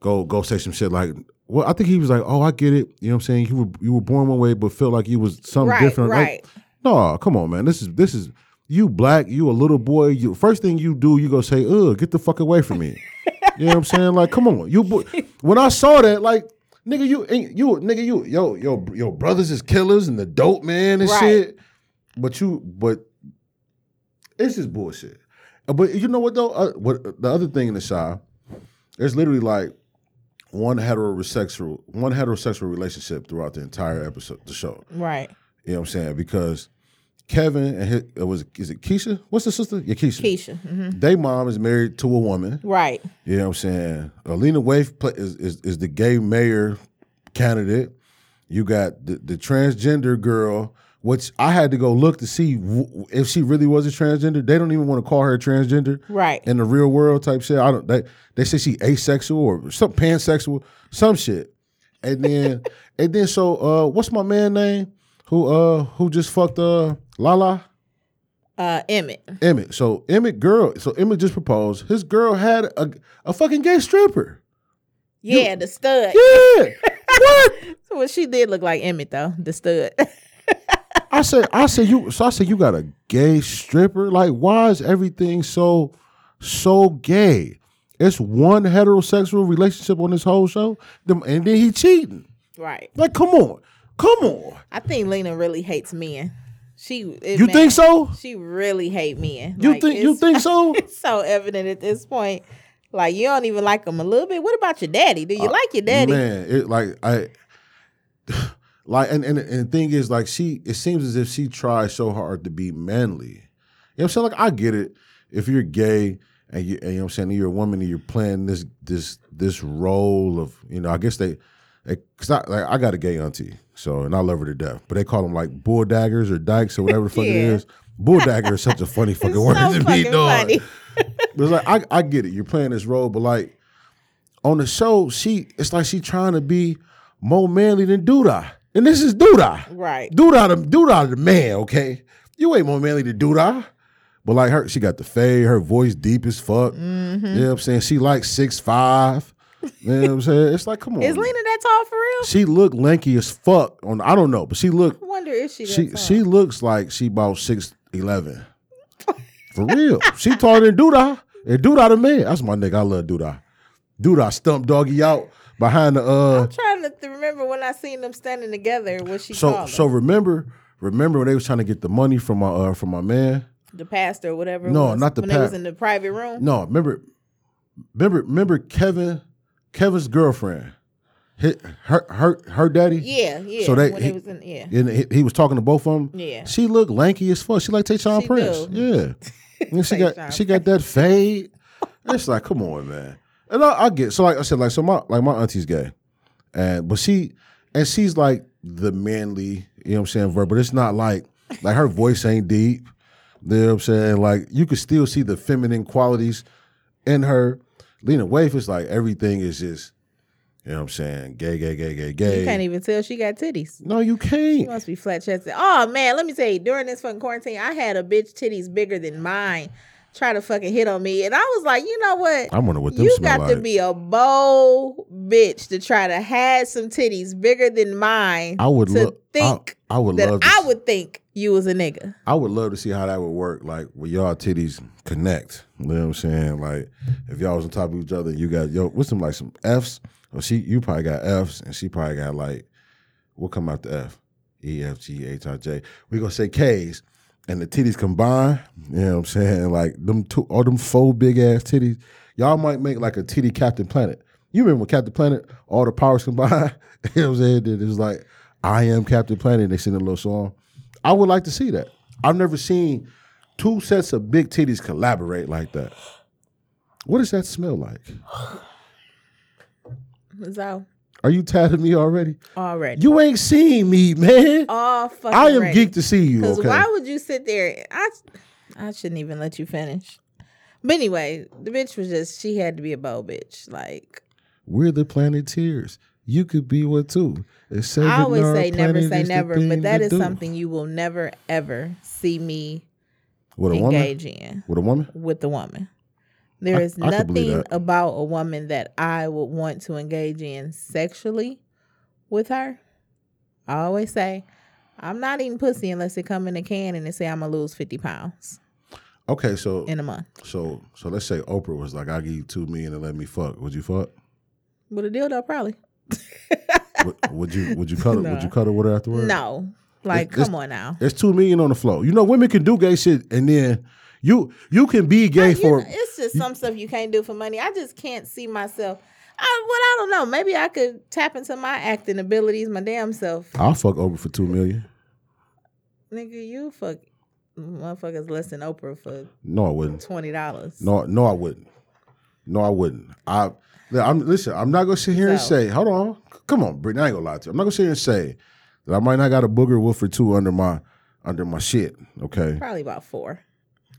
go go say some shit like. Well, I think he was like, "Oh, I get it." You know what I'm saying? You were you were born one way, but felt like you was something Right, different. Like, right. no, come on, man. This is this is you black. You a little boy. You first thing you do, you go say, "Ugh, get the fuck away from me." You know what I'm saying? Like, come on, you. bo- When I saw that, like, nigga, you, ain't- you, nigga, you, yo, yo, yo, brothers is killers and the dope man and Right. shit. But you, but it's just bullshit. Uh, But you know what though? Uh, what the other thing in the Chi, there's literally like one heterosexual, one heterosexual relationship throughout the entire episode, the show. Right. You know what I'm saying? Because Kevin and his, it was is it Keisha? What's the sister? Yeah, Keisha. Keisha. hmm They mom is married to a woman. Right. You know what I'm saying? Alina Waithe play, is, is is the gay mayor candidate. You got the, the transgender girl, which I had to go look to see w- if she really was a transgender. They don't even want to call her transgender Right. in the real world type shit. I don't. They they say she asexual or some pansexual, some shit. And then and then so uh, what's my man name? Who uh who just fucked uh Lala? Uh, Emmett. Emmett. So Emmett girl. So Emmett just proposed. His girl had a a fucking gay stripper. Yeah, the stud. Yeah. what? Well, she did look like Emmett though, the stud. I said. I said you. So I said you got a gay stripper. Like why is everything so so gay? It's one heterosexual relationship on this whole show, and then he cheating. right. Like come on, come on. I think Lena really hates men. She. You man, think so? She really hate men. You Like, think you think so? It's so evident at this point. Like you don't even like him a little bit. What about your daddy? Do you like your daddy? Uh, Man, it like I like and, and and the thing is like she it seems as if she tries so hard to be manly. You know what I'm saying? Like I get it. If you're gay and you, and, you know what I'm saying, you're a woman and you're playing this this this role of, you know, I guess they, they cause I, like, I got a gay auntie, so and I love her to death. But they call them like bull daggers or dykes or whatever the fuck it Yeah. is. Bull dagger is such a funny fucking word so to me, dog. But it's like I, I get it. You're playing this role, but like on the show, she it's like she trying to be more manly than Douda. And this is Douda. Right. Douda the Douda the man, okay? You ain't more manly than Douda. But like her, she got the fade, her voice deep as fuck. Mm-hmm. You know what I'm saying? She like six five. You know what I'm saying? It's like, come on. Is Lena that tall for real? She look lanky as fuck. On I don't know, but she look I wonder if she. That she tall. she looks like she about six eleven. For real. she taller than Douda. And Douda the man. That's my nigga. I love Douda. Douda stump doggy out behind the uh I'm trying to th- remember when I seen them standing together. What she so called so remember remember when they was trying to get the money from my uh from my man? the pastor or whatever. No, was, not the when they was in the private room. No, remember remember remember Kevin Kevin's girlfriend. Her her her daddy? Yeah, yeah. So they- when he- was in, yeah. And he, he was talking to both of them. Yeah. She looked lanky as fuck. She like Tayshaun Prince. do. Yeah. And she got she got that fade. It's like, come on, man. And I, I get so like I said, like so my like my auntie's gay, and but she and she's like the manly, you know what I'm saying, verb, but it's not like like her voice ain't deep. You know what I'm saying? Like you could still see the feminine qualities in her. Lena Waithe is like everything is just, you know what I'm saying, gay, gay, gay, gay, gay. You can't even tell she got titties. no, you can't. She must be flat chested. Oh man, let me tell you, during this fucking quarantine, I had a bitch titties bigger than mine try to fucking hit on me. And I was like, you know what? I wonder what them You got like. to be a bold bitch to try to have some titties bigger than mine. I would to look. think I, I would love. I would think you was a nigga. I would love to see how that would work. Like where y'all titties connect. You know what I'm saying? Like if y'all was on top of each other, you got yo. What's some like some Fs? Or she, you probably got Fs, and she probably got like what come out the F? E F G H I J. We gonna say K's, and the titties combine. You know what I'm saying? Like them two, all them four big ass titties. Y'all might make like a titty Captain Planet. You remember Captain Planet, all the powers combined? you know what I'm saying? It was like I am Captain Planet. They sing a little song. I would like to see that. I've never seen two sets of big titties collaborate like that. What does that smell like? So Are you tired of me already? already. You ain't seen me, man. all fucking I am ready. geeked to see you. Because Okay. why would you sit there? I I shouldn't even let you finish. But anyway, the bitch was just she had to be a bold bitch. Like We're the Planeteers. You could be one too. I always say never say never, but that is do. something you will never ever see me with a woman. engage in With a woman. with the woman. There I- is I nothing about a woman that I would want to engage in sexually with her. I always say, I'm not eating pussy unless it come in a can and it say I'm gonna lose fifty pounds. Okay, so in a month so so let's say Oprah was like, "I give you two million and let me fuck." Would you fuck? with a dildo, probably. would, would you would you cuddle would Nah. you cuddle with her afterwards? No, like It's- come on now. There's two million on the floor. You know, women can do gay shit, and then you you can be gay You for. know, it's just some stuff you can't do for money. I just can't see myself. I, well, I don't know. Maybe I could tap into my acting abilities, my damn self. I'll fuck Oprah for two million. Nigga, you fuck motherfuckers less than Oprah for No, I wouldn't. twenty dollars. No, no, I wouldn't. No, I wouldn't. I, I'm listen. I'm not gonna sit here and say, hold on, come on, Brittany. I ain't gonna lie to you. I'm not gonna sit here and say that I might not got a booger wolf or two under my under my shit. Okay, Probably about four.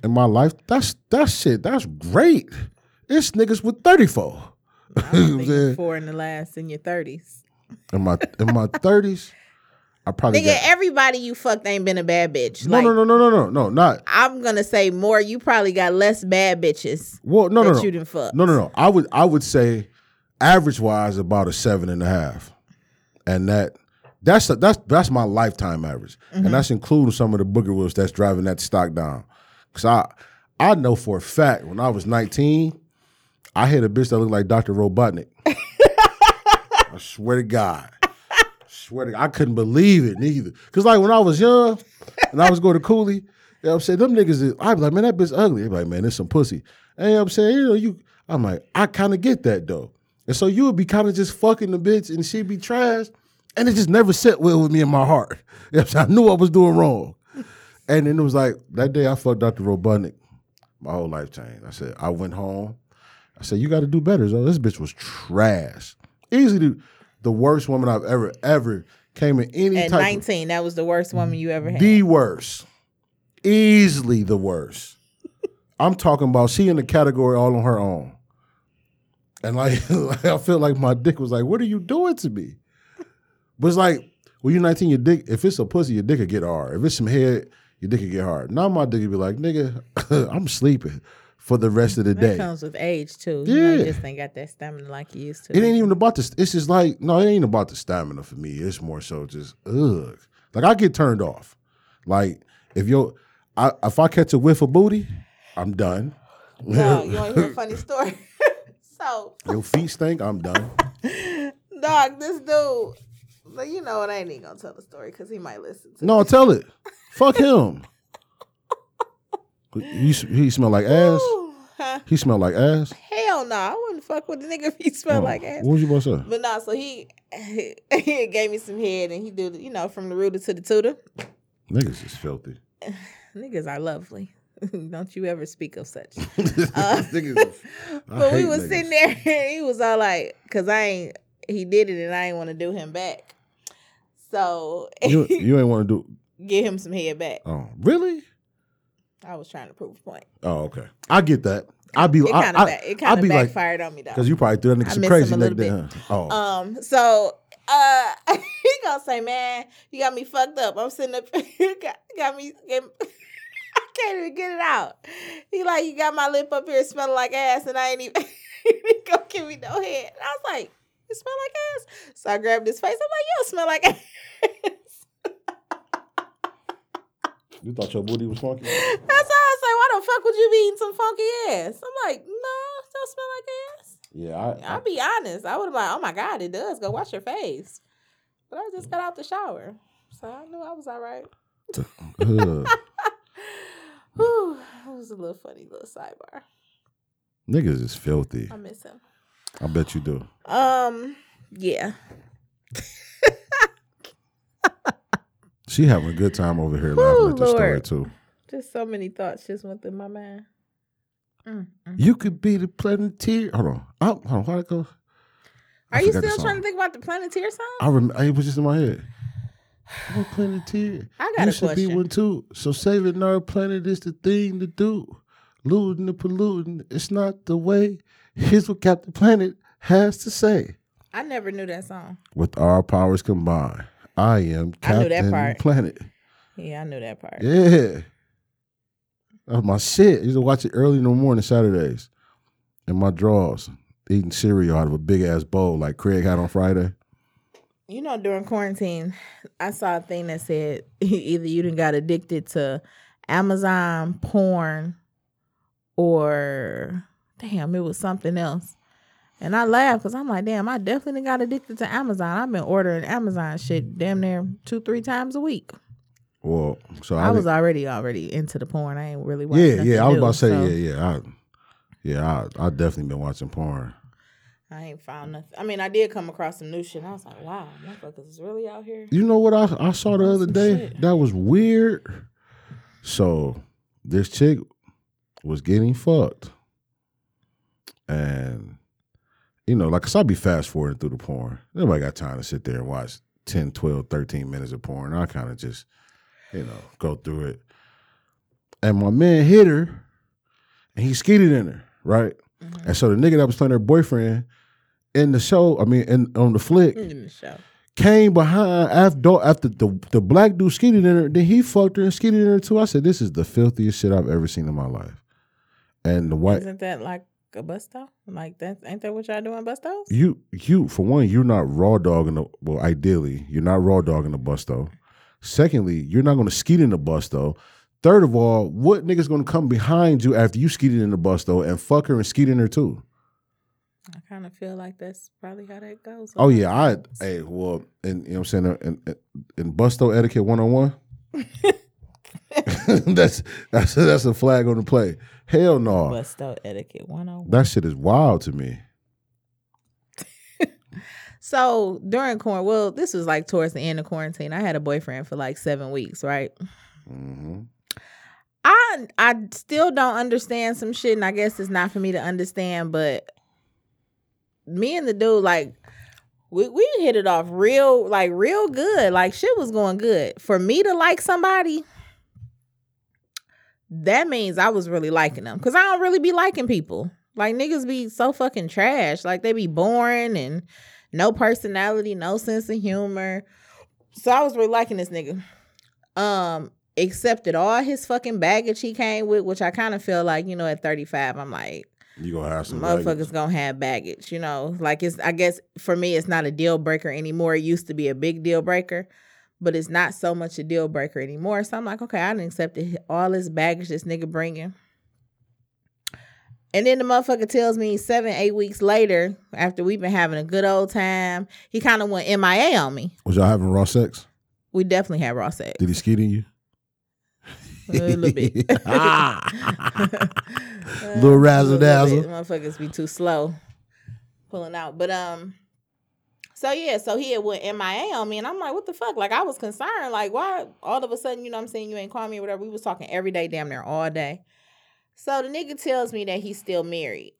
in my life, that's that shit. That's great. It's niggas with 34. you know what i'm saying? four in the last in your thirties. in my in my 30s, I probably Nigga, got, everybody you fucked ain't been a bad bitch. no, like, no, no, no, no, no, no, not I'm gonna say more. You probably got less bad bitches well, no, no, that no, you done fucked. No, no, no. I would I would say average wise about a seven and a half, and that that's that's that's my lifetime average, Mm-hmm. and that's including some of the booger wolves that's driving that stock down. Cause I I know for a fact when I was nineteen, I hit a bitch that looked like Dr. Robotnik. I swear to God. Swear to God, I couldn't believe it neither. Cause like when I was young and I was going to Cooley, you know I'm saying? Them niggas, I'd be like, man, that bitch ugly. They'd be like, man, there's some pussy. And you know I'm saying? You know, you I'm like, I kind of get that though. And so you would be kind of just fucking the bitch and she'd be trash. And it just never set well with me in my heart. You know? I knew I was doing wrong. And then it was like, that day I fucked Dr. Robotnik. My whole life changed. I said, I went home. I said, you got to do better. So this bitch was trash. Easy the, the worst woman I've ever, ever came in any At type of 19, that was the worst woman you ever had. the worst. Easily the worst. I'm talking about she in the category all on her own. And like, I feel like my dick was like, what are you doing to me? But it's like, when you're 19, your dick, if it's a pussy, your dick could get hard. If it's some head, your dick could get hard. Now my dick would be like, nigga, I'm sleeping for the rest of the that day. comes with age too. You, know, you just ain't got that stamina like you used to. It ain't even about the. It's just like no, it ain't about the stamina for me. It's more so just ugh. Like I get turned off. Like if you, I if I catch a whiff of booty, I'm done. No, you want to hear a funny story? so, Your feet stink. I'm done. dog, this dude, but you know what? I ain't even gonna tell the story because he might listen to. No, tell it. Fuck him. He, he smell like ass. Ooh, huh? He smell like ass. Hell no, I wouldn't fuck with the nigga if he smelled Oh, like ass. What was you about to say? But no, so he he gave me some head and he do the- you know from the rooter to the tutor. Niggas is filthy. Niggas are lovely. Don't you ever speak of such. Uh, niggas is- But we was niggas. sitting there and he was all like, cause I ain't he did it and I ain't want to do him back. So You, you ain't want to do. get him some head back. Oh, really? I was trying to prove a point. Oh, okay. I get that. I'd be. It I, kind of I, back, it I'd kind of be like, backfired on me though. Because you probably threw that nigga some crazy him a neck little huh? Oh, Um, so uh he gonna say, Man, you got me fucked up. I'm sitting up got, got me get, I can't even get it out. He like, you got my lip up here smelling like ass and I ain't even he didn't go give me no head. And I was like, You smell like ass? So I grabbed his face. I'm like, You don't smell like ass. You thought your booty was funky? That's why I was like, why the fuck would you be eating some funky ass? I'm like, no, it don't smell like ass. Yeah, I, I'll be honest. I would have been like, oh my God, it does. Go wash your face. But I just got out the shower. So I knew I was all right. Whew. It was a little funny little sidebar. niggas is filthy. I miss him. I bet you do. Um, yeah. She having a good time over here Ooh, laughing at the story Lord. too. Just so many thoughts just went through my mind. Mm, mm. You could be the planeteer. Hold on. I, hold on. How'd it go? I Are you still trying to think about the Planeteer song? I remember. It was just in my head. I'm a planeteer. I got you a should question. be one too. So saving our planet is the thing to do. Looting and polluting, it's not the way. Here's what Captain Planet has to say. I never knew that song. With our powers combined, I am I knew that Captain part. Planet. Yeah, I knew that part. Yeah. That was my shit. I used to watch it early in the morning Saturdays in my drawers, eating cereal out of a big ass bowl like Craig had on Friday. You know, during quarantine, I saw a thing that said either you didn't got addicted to Amazon, porn, or damn, it was something else. And I laugh because I'm like, damn, I definitely got addicted to Amazon. I've been ordering Amazon shit damn near two, three times a week. Well, so I, I, was already already into the porn. I ain't really watching yeah, yeah. I was about to say, so yeah, yeah. I, yeah, I, I definitely been watching porn. I ain't found nothing. I mean, I did come across some new shit. I was like, wow, motherfuckers is really out here. You know what I, I saw the other day? shit. That was weird. So this chick was getting fucked. And, you know, like, cause I be fast forwarding through the porn. Nobody got time to sit there and watch 10, 12, 13 minutes of porn. I kind of just, you know, go through it. And my man hit her and he skeeted in her, right? Mm-hmm. And so the nigga that was playing her boyfriend in the show, I mean, in, on the flick, In the show. came behind after after the the black dude skeeted in her. Then he fucked her and skeeted in her too. I said, "This is the filthiest shit I've ever seen in my life." And the white Isn't that like a busto? Like that? Ain't that what y'all doing, bustos? you you for one, you're not raw dogging the well. Ideally, you're not raw dogging the bus though. Secondly, you're not going to skeet in the bus though. Third of all, what nigga's going to come behind you after you skeeted in the bus though and fuck her and skeet in her too? I kind of feel like that's probably how that goes. Oh yeah, I hey well, and you know what I'm saying in, in, in Busto etiquette 101. that's that's that's a flag on the play. Hell no, Busto etiquette 101. that shit is wild to me. So during quarantine, well, this was like towards the end of quarantine. I had a boyfriend for like seven weeks, right? hmm I I still don't understand some shit, and I guess it's not for me to understand. But me and the dude, like, we we hit it off real, like, real good. Like, shit was going good. For me to like somebody, that means I was really liking them, cause I don't really be liking people. Like niggas be so fucking trash. Like they be boring and no personality, no sense of humor. So I was really liking this nigga. Um, accepted all his fucking baggage he came with, which I kind of feel like, you know, at 35, I'm like, You gonna have some motherfuckers baggage. gonna have baggage, you know. Like it's I guess for me it's not a deal breaker anymore. It used to be a big deal breaker, but it's not so much a deal breaker anymore. So I'm like, okay, I done accepted all this baggage this nigga bringing. And then the motherfucker tells me seven, eight weeks later, after we've been having a good old time, he kind of went MIA on me. Was y'all having raw sex? We definitely had raw sex. Did he skeet in you? A little bit. Little razzle dazzle. Motherfuckers be too slow pulling out. But um, so yeah, so he had went MIA on me, and I'm like, what the fuck? Like I was concerned, like why all of a sudden, you know, I'm saying you ain't call me or whatever. We was talking every day, damn near all day. So the nigga tells me that he's still married,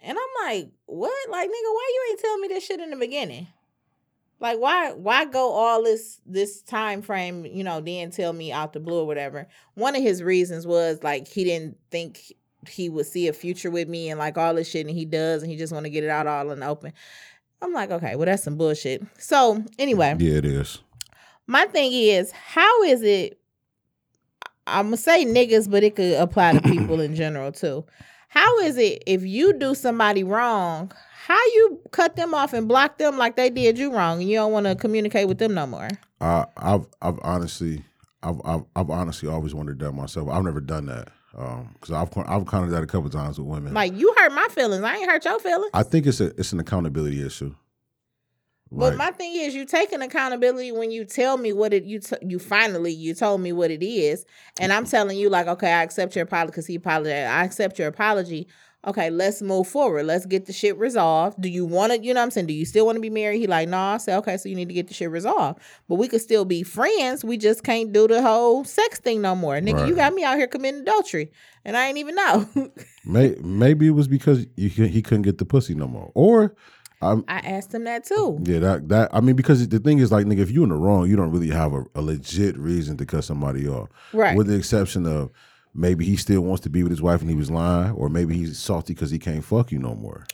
and I'm like, what? Like nigga, why you ain't tell me this shit in the beginning? Like why why go all this this time frame, you know, then tell me out the blue or whatever. One of his reasons was like he didn't think he would see a future with me and like all this shit and he does and he just want to get it out all in the open. I'm like, okay, well that's some bullshit. So anyway, Yeah, it is. my thing is, how is it? I'm gonna say niggas, but it could apply to people in general too. How is it if you do somebody wrong? How you cut them off and block them like they did you wrong, and you don't want to communicate with them no more? I, I've I've honestly I've, I've I've honestly always do that myself. I've never done that Um, because I've I've of done that a couple times with women. Like you hurt my feelings, I ain't hurt your feelings. I think it's a it's an accountability issue. But my thing is, you taking accountability when you tell me what it you t- you finally you told me what it is, and I'm telling you like, okay, I accept your apology because he apologized. I accept your apology. Okay, let's move forward. Let's get the shit resolved. Do you want to? You know what I'm saying? Do you still want to be married? He like, no. I say, okay, so you need to get the shit resolved. But we could still be friends. We just can't do the whole sex thing no more, nigga. You got me out here committing adultery, and I ain't even know. maybe it was because you, he couldn't get the pussy no more, or I'm I asked him that too. yeah that that I mean because the thing is like nigga if you're in the wrong you don't really have a, a legit reason to cut somebody off. Right. With the exception of maybe he still wants to be with his wife and he was lying, or maybe he's salty because he can't fuck you no more.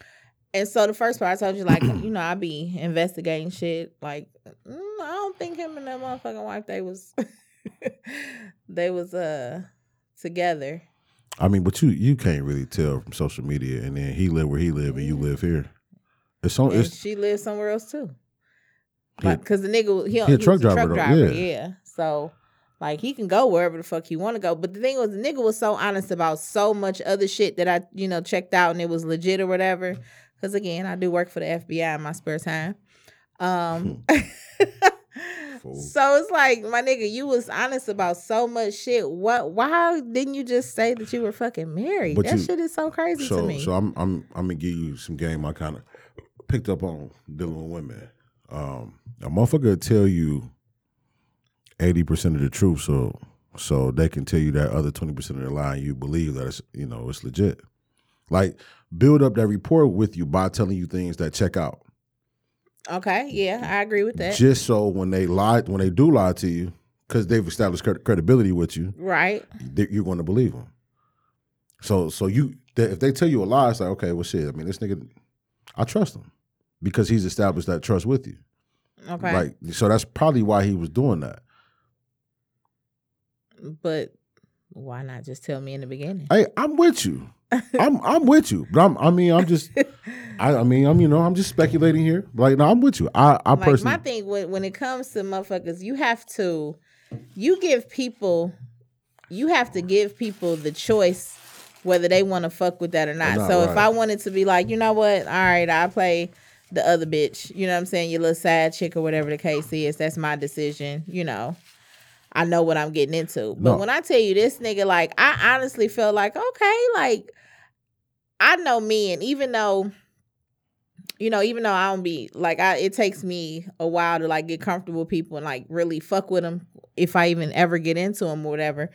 And so the first part I told you, like, you know, I be investigating shit. Like, mm, I don't think him and that motherfucking wife they was they was uh together. I mean, but you you can't really tell from social media, and then he live where he live and you live here. It's on. And It's she lives somewhere else too. Because the nigga he, he a truck was a driver, truck driver, yeah. yeah. So Like he can go wherever the fuck he want to go. But the thing was, the nigga was so honest about so much other shit that I, you know, checked out and it was legit or whatever. Because again, I do work for the FBI in my spare time. Um, so it's like, my nigga, you was honest about so much shit. What? Why didn't you just say that you were fucking married? But that you- shit is so crazy to So me. so I'm I'm I'm gonna give you some game I kind of picked up on dealing with women. Um, a motherfucker tell you eighty percent of the truth, so so they can tell you that other twenty percent of the lie, and you believe that it's you know it's legit. Like build up that rapport with you by telling you things that check out. okay, yeah, I agree with that. Just so when they lie, when they do lie to you, because they've established cred- credibility with you, right. you're going to believe them. So, so you they, if they tell you a lie, it's like okay, well, shit. I mean, this nigga, I trust him because he's established that trust with you. Okay. Like, so that's probably why he was doing that. But why not just tell me in the beginning? Hey, I'm with you. I'm I'm with you, but I'm I mean I'm just I, I mean I'm you know I'm just speculating here. Like no, I'm with you. I I like personally my thing when when it comes to motherfuckers, you have to you give people you have to give people the choice whether they want to fuck with that or not. not, so if. I wanted to be like, you know what, all right, I play the other bitch, you know what I'm saying, your little side chick or whatever the case is, that's my decision, you know. I know what I'm getting into. But No. when I tell you this nigga, like, I honestly feel like, okay, like, I know me, and even though, you know, even though I don't be like, I it takes me a while to like get comfortable with people and like really fuck with them if I even ever get into them or whatever.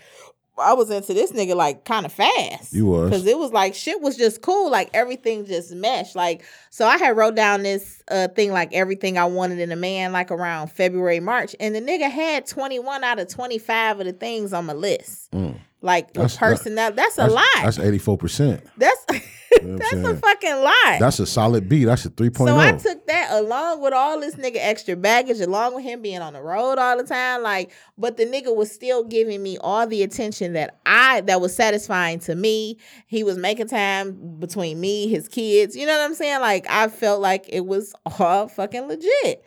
I was into this nigga like kind of fast. You was. because it was like shit was just cool, like everything just meshed. Like so, I had wrote down this uh thing like everything I wanted in a man like around February March, and the nigga had twenty one out of twenty five of the things on my list. Mm. Like That's- that- personality, that's, a that's, lot. That's eighty four percent. That's know that's I'm a fucking lie. That's a solid B. That's a three oh. so I took that along with all this nigga extra baggage, along with him being on the road all the time. Like, but the nigga was still giving me all the attention that I that was satisfying to me. He was making time between me, his kids. You know what I'm saying? Like, I felt like it was all fucking legit.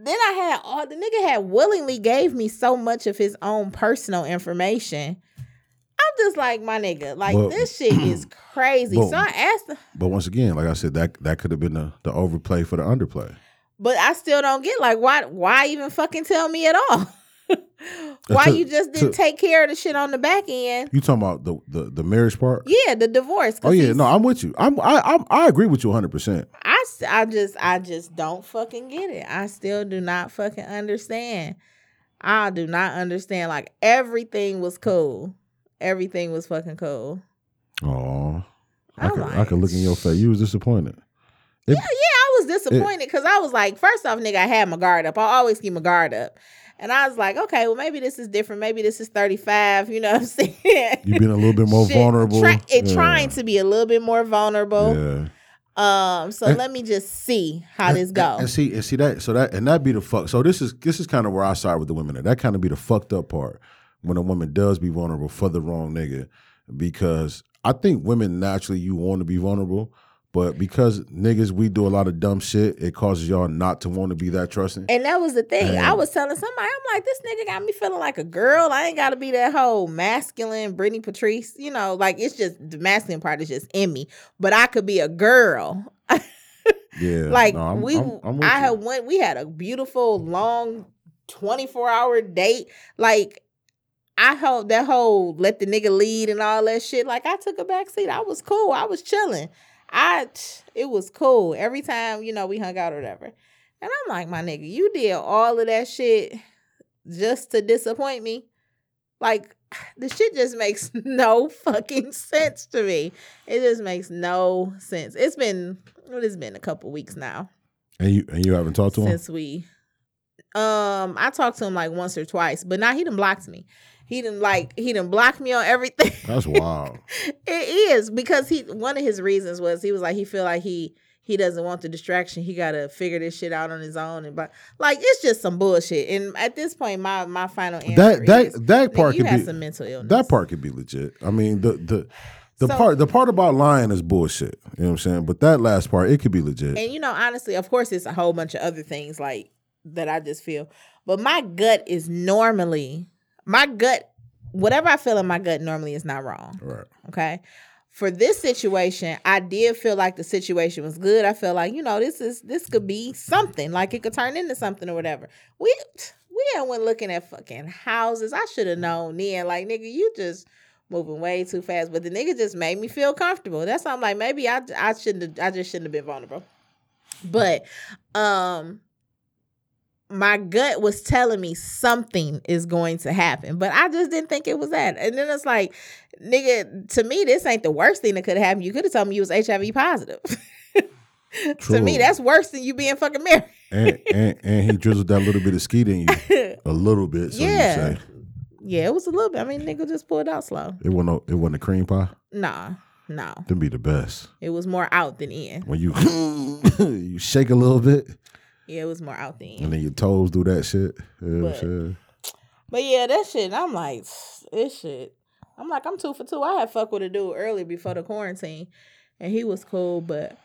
Then I had all the nigga had willingly gave me so much of his own personal information. I'm just like my nigga, like But- this shit is crazy. but- so I asked But once again, like I said, that that could have been the, the overplay for the underplay. But I still don't get like why why even fucking tell me at all? why to- you just didn't to- take care of the shit on the back end? You talking about the the, the marriage part? Yeah, the divorce. Oh yeah, no, I'm with you. I'm I I'm, I agree with you 100. percent I, I just I just don't fucking get it. I still do not fucking understand. I do not understand. Like everything was cool. Everything was fucking cool. Oh, I could I could look in your face. You was disappointed. It- Yeah, yeah, I was disappointed because I was like, first off, nigga, I had my guard up. I always keep my guard up. And I was like, okay, well, maybe this is different. Maybe this is 35. You know what I'm saying? You've been a little bit more Shit, vulnerable. try- it Yeah. trying to be a little bit more vulnerable. Yeah. Um, so And- let me just see how And- this go. And, see, and see that, so that, and that be the fuck. So this is this is kind of where I side with the women. At. That kind of be the fucked up part when a woman does be vulnerable for the wrong nigga, because I think women naturally you want to be vulnerable, but because niggas we do a lot of dumb shit, it causes y'all not to want to be that trusting. And that was the thing. I was telling somebody, I'm like, this nigga got me feeling like a girl. I ain't got to be that whole masculine Brittany Patrice. You know, like it's just the masculine part is just in me. But I could be a girl. yeah, like no, I'm- we, I'm- I'm I had went. We had a beautiful long, twenty four hour date. Like I hope that whole let the nigga lead and all that shit. Like I took a back seat. I was cool. I was chilling. I it was cool every time you know we hung out or whatever. And I'm like, my nigga, you did all of that shit just to disappoint me. Like the shit just makes no fucking sense to me. It just makes no sense. It's been it has been a couple weeks now and you and you haven't talked to him. since we um I talked to him like once or twice, but now he done blocked me. He didn't like he didn't block me on everything. That's wild. it is because he one of his reasons was he was like he feel like he he doesn't want the distraction. He got to figure this shit out on his own and but like it's just some bullshit. And at this point my my final answer that that is, that part could be some mental illness. that part could be legit. I mean the the. The So- part the part about lying is bullshit. You know what I'm saying? But that last part, it could be legit. And you know, honestly, of course, it's a whole bunch of other things like that I just feel. But my gut is normally my gut, whatever I feel in my gut normally is not wrong. Right. Okay. For this situation, I did feel like the situation was good. I felt like, you know, this is this could be something. Like it could turn into something or whatever. We we ain't went looking at fucking houses. I should have known then. Like, nigga, you just moving way too fast. But the nigga just made me feel comfortable. That's why I'm like, maybe I I shouldn't have I just shouldn't have been vulnerable. But um my gut was telling me something is going to happen, but I just didn't think it was that. And then it's like, nigga, to me, this ain't the worst thing that could have happened. You could have told me you was HIV positive. to me, that's worse than you being fucking married. And, and and he drizzled that little bit of skeet in you, a little bit. So Yeah. Yeah, it was a little bit. I mean, nigga just pulled out slow. it wasn't no, it wasn't a cream pie. Nah, no. Them be the best It was more out than in. when you you shake a little bit Yeah, it was more out than and then your toes do that shit. You know what I'm But- saying? But yeah, that shit, I'm like, this shit. I'm like, I'm two for two. I had fuck with a dude early before the quarantine, and he was cool, but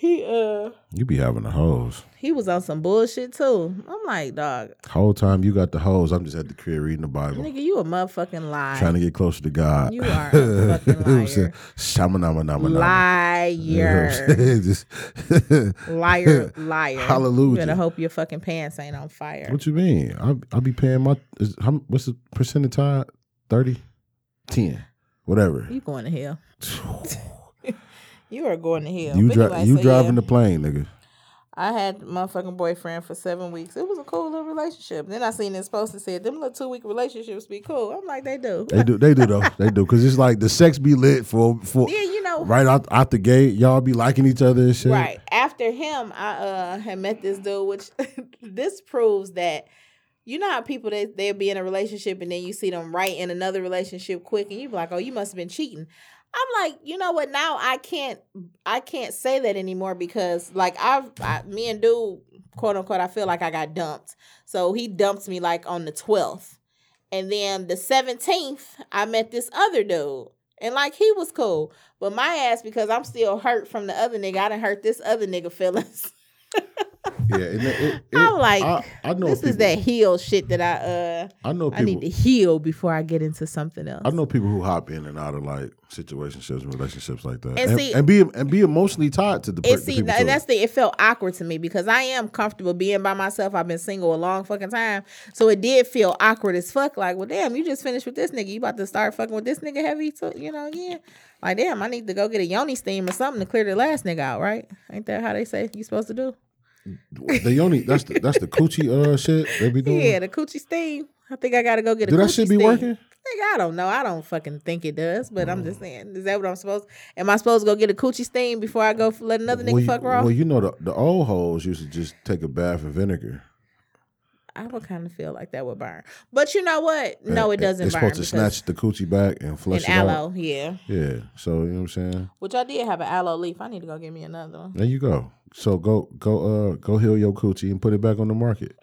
he uh You be having the hose. he was on some bullshit too. I'm like, dog, Whole time you got the hose, I'm just at the crib reading the Bible. nigga, you a motherfucking liar. Trying to get closer to God. You are a fucking liar. Shamanama liar, Just liar, liar. Hallelujah. You better hope your fucking pants ain't on fire. What you mean? I I be paying my is, how, what's the percentage time? 30? 10. Whatever. You going to hell? You are going to hell. You dri- anyway, you so driving yeah. the plane, nigga. I had my fucking boyfriend for seven weeks. It was a cool little relationship. Then I seen this post that said them little two week relationships be cool. I'm like, they do. They do they do though. they do. Cause it's like the sex be lit for for Yeah, you know. right out out the gate. Y'all be liking each other and shit. Right. After him, I uh had met this dude, which this proves that you know how people they they'll be in a relationship and then you see them right in another relationship quick and you be like, oh, you must have been cheating. I'm like, you know what? Now I can't I can't say that anymore because like I've I, me and dude quote unquote I feel like I got dumped. So he dumped me like on the 12th. And then the 17th, I met this other dude. And like he was cool. But my ass, because I'm still hurt from the other nigga, I didn't hurt this other nigga feelings. Yeah. and it- it- I'm like, I, I know this people, is that heal shit that I uh I know I need to heal before I get into something else. I know people who hop in and out of like situationships and relationships like that. And And, see- and be and be emotionally tied to the, And the see, people and that's the it felt awkward to me because I am comfortable being by myself. I've been single a long fucking time. So it did feel awkward as fuck. Like, well, damn, you just finished with this nigga. You about to start fucking with this nigga heavy, so you know, again. Like, damn, I need to go get a yoni steam or something to clear the last nigga out, right? Ain't that how they say you supposed to do? The only that's the that's the coochie uh shit they be doing. Yeah, the coochie steam. I think I gotta go get a Do that coochie shit be steam. working? Nigga, I don't know. I don't fucking think it does, but I'm just saying. Is that what I'm supposed? Am I supposed to go get a coochie steam before I go let another nigga well, fuck you, raw? well, you know the the old hoes used to just take a bath in vinegar. I would kind of feel like that would burn. But you know what? No, it doesn't burn. It's burn. supposed to snatch the coochie back and flush and it out. aloe, yeah. Yeah. So you know what I'm saying. Which I did have an aloe leaf. I need to go get me another one. There you go. So go go uh go heal your coochie and put it back on the market.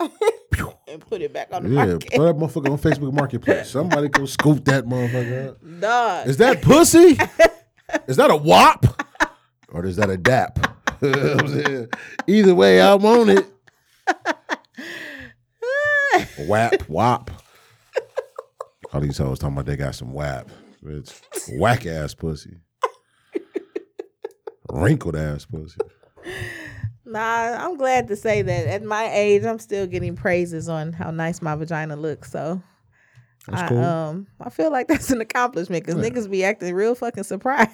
And put it back on the Yeah, market. put that motherfucker on Facebook Marketplace. Somebody go scoop that motherfucker up. Dog. Is that pussy? is that a wop? Or is that a dap? You know what I'm saying? Either way, I want it. Whap, wop. All these hoes talking about they got some whap. Bitch. Whack ass pussy. Wrinkled ass pussy. Nah, I'm glad to say that at my age, I'm still getting praises on how nice my vagina looks. So That's I cool. um I feel like that's an accomplishment because Yeah. niggas be acting real fucking surprised.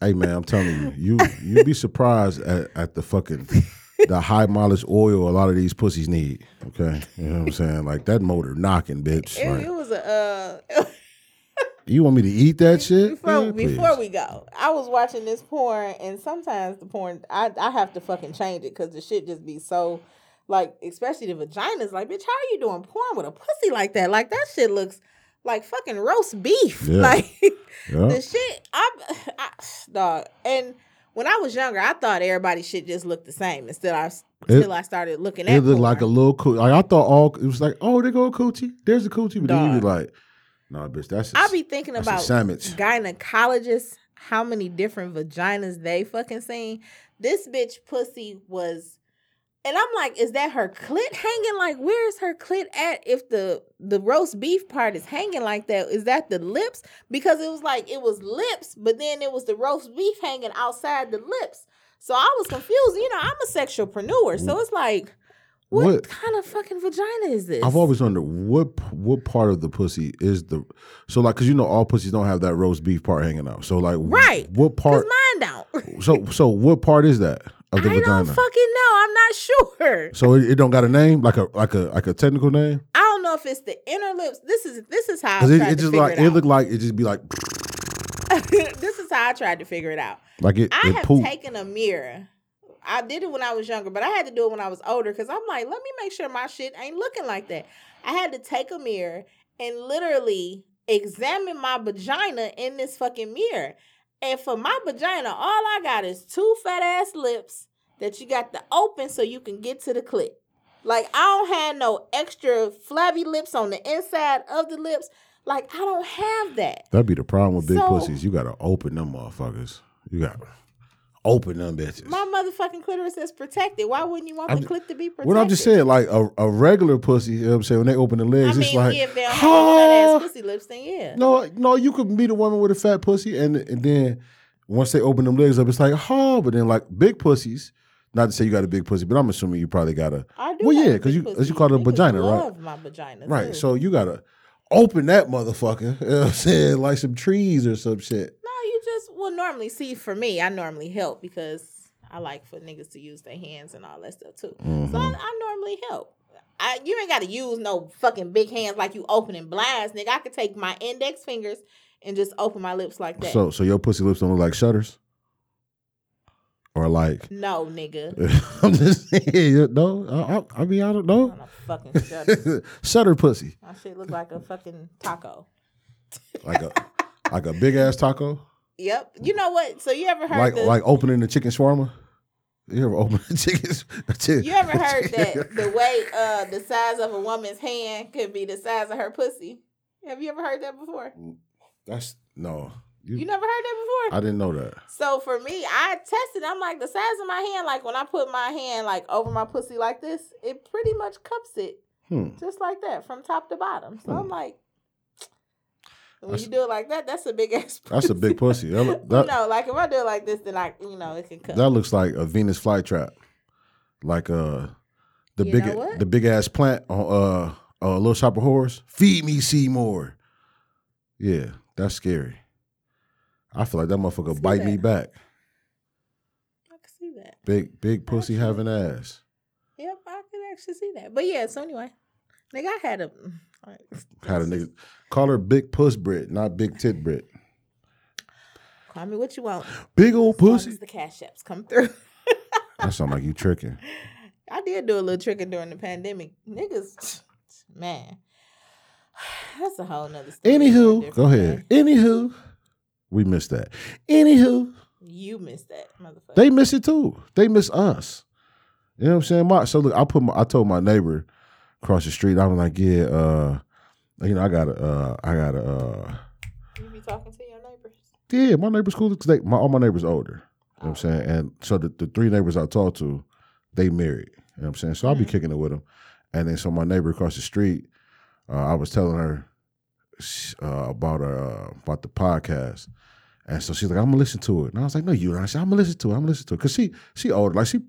Hey man, I'm telling you, you you'd be surprised at, at the fucking the high mileage oil a lot of these pussies need. Okay, you know what I'm saying? Like that motor knocking, bitch. it, Like, it was a uh you want me to eat that shit? before Man, please. before we go, I was watching this porn, and sometimes the porn I I have to fucking change it because the shit just be so like, especially the vaginas. Like, bitch, how are you doing porn with a pussy like that? Like that shit looks like fucking roast beef. Yeah. Like Yeah. the shit, I'm, I dog. And when I was younger, I thought everybody shit just looked the same. Instead, I until I started looking at It looked like a little coo Like I thought all it was like, oh, there go a coochie. There's a coochie, but then you be like, no, bitch, that's a, I be thinking about gynecologists, how many different vaginas they fucking seen. This bitch pussy was And I'm like, is that her clit hanging? Like, where is her clit at? If the the roast beef part is hanging like that, is that the lips? Because it was like it was lips, but then it was the roast beef hanging outside the lips. So I was confused. You know, I'm a sexualpreneur, so it's like, what, What- kind of fucking vagina is this? I've always wondered what what part of the pussy is the so like because you know all pussies don't have that roast beef part hanging out. So like Right. what part? mine don't. So so what part is that of the I vagina? don't fucking know. I'm not sure. so it, it don't got a name like a like a like a technical name I don't know if it's the inner lips. This is this is how I tried it, it to just figure like it looked like it just be like this is how I tried to figure it out. like it, I have pooped. taken a mirror. I did it when I was younger, but I had to do it when I was older because I'm like, let me make sure my shit ain't looking like that. I had to take a mirror and literally examine my vagina in this fucking mirror. And for my vagina, all I got is two fat ass lips that you got to open so you can get to the clit. Like I don't have no extra flabby lips on the inside of the lips. Like I don't have that. That'd be the problem with big So- pussies. You gotta open them motherfuckers. You gotta open them bitches. My motherfucking clitoris is protected. Why wouldn't you want I'm the clit to be protected? what I'm just saying, like a, a regular pussy, you know what I'm saying, when they open the legs, I mean, it's like, if they don't have ass pussy lips, then yeah. no, no, you could meet a woman with a fat pussy, and and then once they open them legs up, it's like, oh, but then like big pussies. Not to say you got a big pussy, but I'm assuming you probably got a I do. Well, yeah, because you- pussy. you call it a Niggas vagina, right? Love my vagina, right. too. So you gotta open that motherfucker. You know what I'm saying like some trees or some shit. No, you just well normally see for me. I normally help because I like for niggas to use their hands and all that stuff too. So Mm-hmm. I, I normally help. I, you ain't got to use no fucking big hands like you opening blinds, nigga. I could take my index fingers and just open my lips like that. So so your pussy lips don't look like shutters, or like no, nigga. I'm just saying. No, I, I, I mean I don't know. Fucking shutter. Shutter pussy, My shit look like a fucking taco. like a like a big ass taco, Yep. You know what? So you ever heard like the, like opening the chicken shawarma. You ever open the chicken? chicken you ever heard that the way uh the size of a woman's hand could be the size of her pussy? Have you ever heard that before? That's no. You, You never heard that before? I didn't know that. So for me, I tested. I'm like the size of my hand. Like when I put my hand like over my pussy like this, it pretty much cups it Hmm. just like that from top to bottom. So I'm Hmm. like, when That's- you do it like that, that's a big ass. That's a big pussy. That, that, know, like if I do it like this, then I, you know, it can cut. that looks like a Venus flytrap, like uh the You big the big ass plant on uh uh Little Shop of Horrors. Feed me Seymour. Yeah, that's scary. I feel like that motherfucker bite me back. I can see that. Big big pussy having ass. Yep, I can actually see that. But yeah, so anyway, nigga, I had a all right. Had a nigga call her Big Puss Brit, not Big Tit Brit. Call me what you want. Big old pussy. the cash apps come through. That sound like you tricking. I did do a little tricking during the pandemic. Niggas, man, that's a whole nother story. Anywho, go ahead. day. Anywho, we missed that. Anywho, You missed that, motherfucker. they miss it too. They miss us. You know what I'm saying? My, so look, I put my, I told my neighbor across the street. I was like, yeah, uh, you know, I gotta, uh, I gotta, uh, you be talking to your neighbors. yeah, my neighbor's cool because they, my, all my neighbors older. You know what I'm saying? And so the, the three neighbors I talked to, they married. You know what I'm saying? So I'll be Mhm. kicking it with them. And then so my neighbor across the street, uh, I was telling her uh, about her uh, about the podcast. And so she's like, I'm gonna listen to it. And I was like, No, you not. I said, I'm gonna listen to it. I'm gonna listen to it. Cause she she older. Like she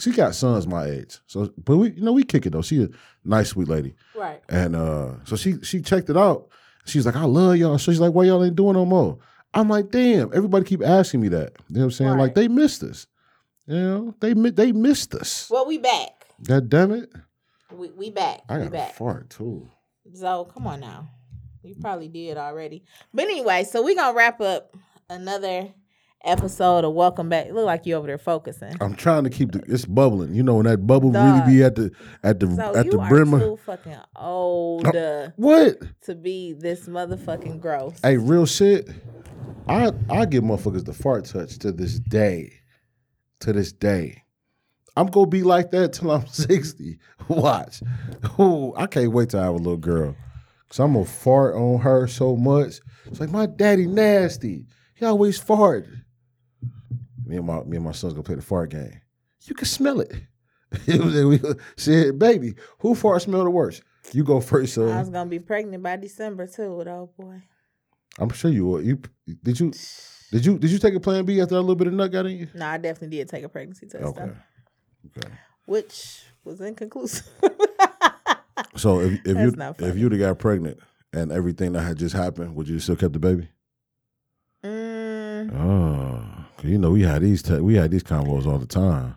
she got sons my age. So but we you know, we kick it though. She a nice, sweet lady. Right. And uh, so she she checked it out. She's like, I love y'all. So she's like, why y'all ain't doing no more? I'm like, damn, everybody keep asking me that. You know what I'm saying? Right. Like they missed us. You know, they they missed us. Well, we back. God damn it. We we back. I we got a back. fart too. So come on now. You probably did already. But anyway, so we're gonna wrap up another episode of Welcome Back. Look like you over there focusing. I'm trying to keep the it's bubbling. You know when that bubble Dog. really be at the at the So at the brim. of- too fucking old uh, What? to be this motherfucking gross. Hey, real shit. I I give motherfuckers the fart touch to this day. To this day. I'm gonna be like that till I'm 60. Watch. Ooh, I can't wait till I have a little girl. Cause I'm gonna fart on her so much. It's like my daddy nasty. He always fart. Me and my me and my son's gonna play the fart game. You can smell it. it was, we said, baby, who fart smell the worst? You go first, Son. I was gonna be pregnant by December too with old boy. I'm sure you will. You did you did you did you take a plan B after a little bit of nut got in you? No, I definitely did take a pregnancy test Okay. though, Okay. which was inconclusive. So if if you if you'd have got pregnant and everything that had just happened, would you still kept the baby? mm, Oh, you know we had these te- we had these convos all the time.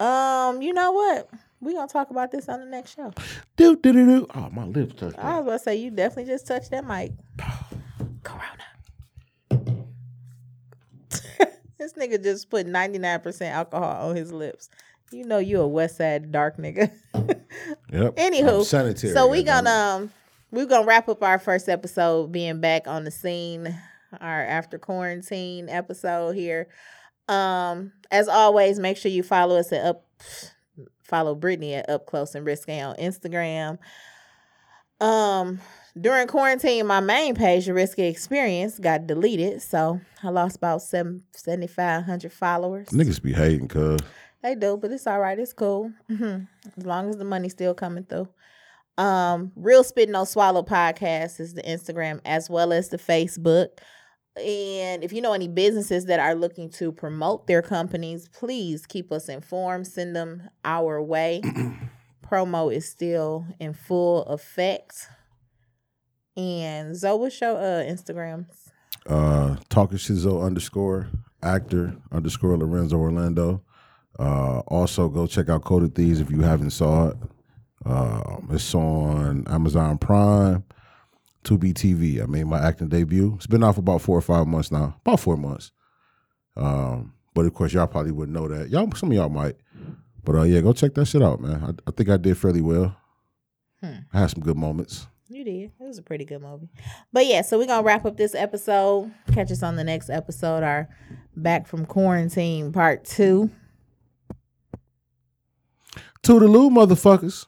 um, you know what? We gonna talk about this on the next show. Do do do do. Oh, my lips touched. I was about to say you definitely just touched that mic. Corona. this nigga just put ninety nine percent alcohol on his lips. You know you a West Side dark nigga. Yep. Anywho, sanitary. so we gonna um we're gonna wrap up our first episode being back on the scene, our after quarantine episode here. Um, as always, make sure you follow us at up follow Brittany at up close and risque on Instagram. Um during quarantine, my main page, the Risky Experience, got deleted. So I lost about seven seventy five hundred followers. Niggas be hating, cuz. They do, but it's all right. It's cool. Mhm. As long as the money's still coming through. Um, Real Spit No Swallow podcast is the Instagram as well as the Facebook. And if you know any businesses that are looking to promote their companies, please keep us informed. Send them our way. Promo is still in full effect. And Zoe, what's your uh, Instagrams? Uh, talking shizo underscore actor underscore Lorenzo Orlando. Uh, also go check out Coded Thieves if you haven't saw it. Um, it's on Amazon Prime, Tubi TV. I made my acting debut. It's been out for about four or five months now. About four months. Um, but of course, y'all probably wouldn't know that. Y'all, some of y'all might. But uh, yeah, go check that shit out, man. I, I think I did fairly well. Hmm. I had some good moments. You did. It was a pretty good movie. But yeah, so we're gonna wrap up this episode. Catch us on the next episode, our back from quarantine part two. Toodaloo, motherfuckers.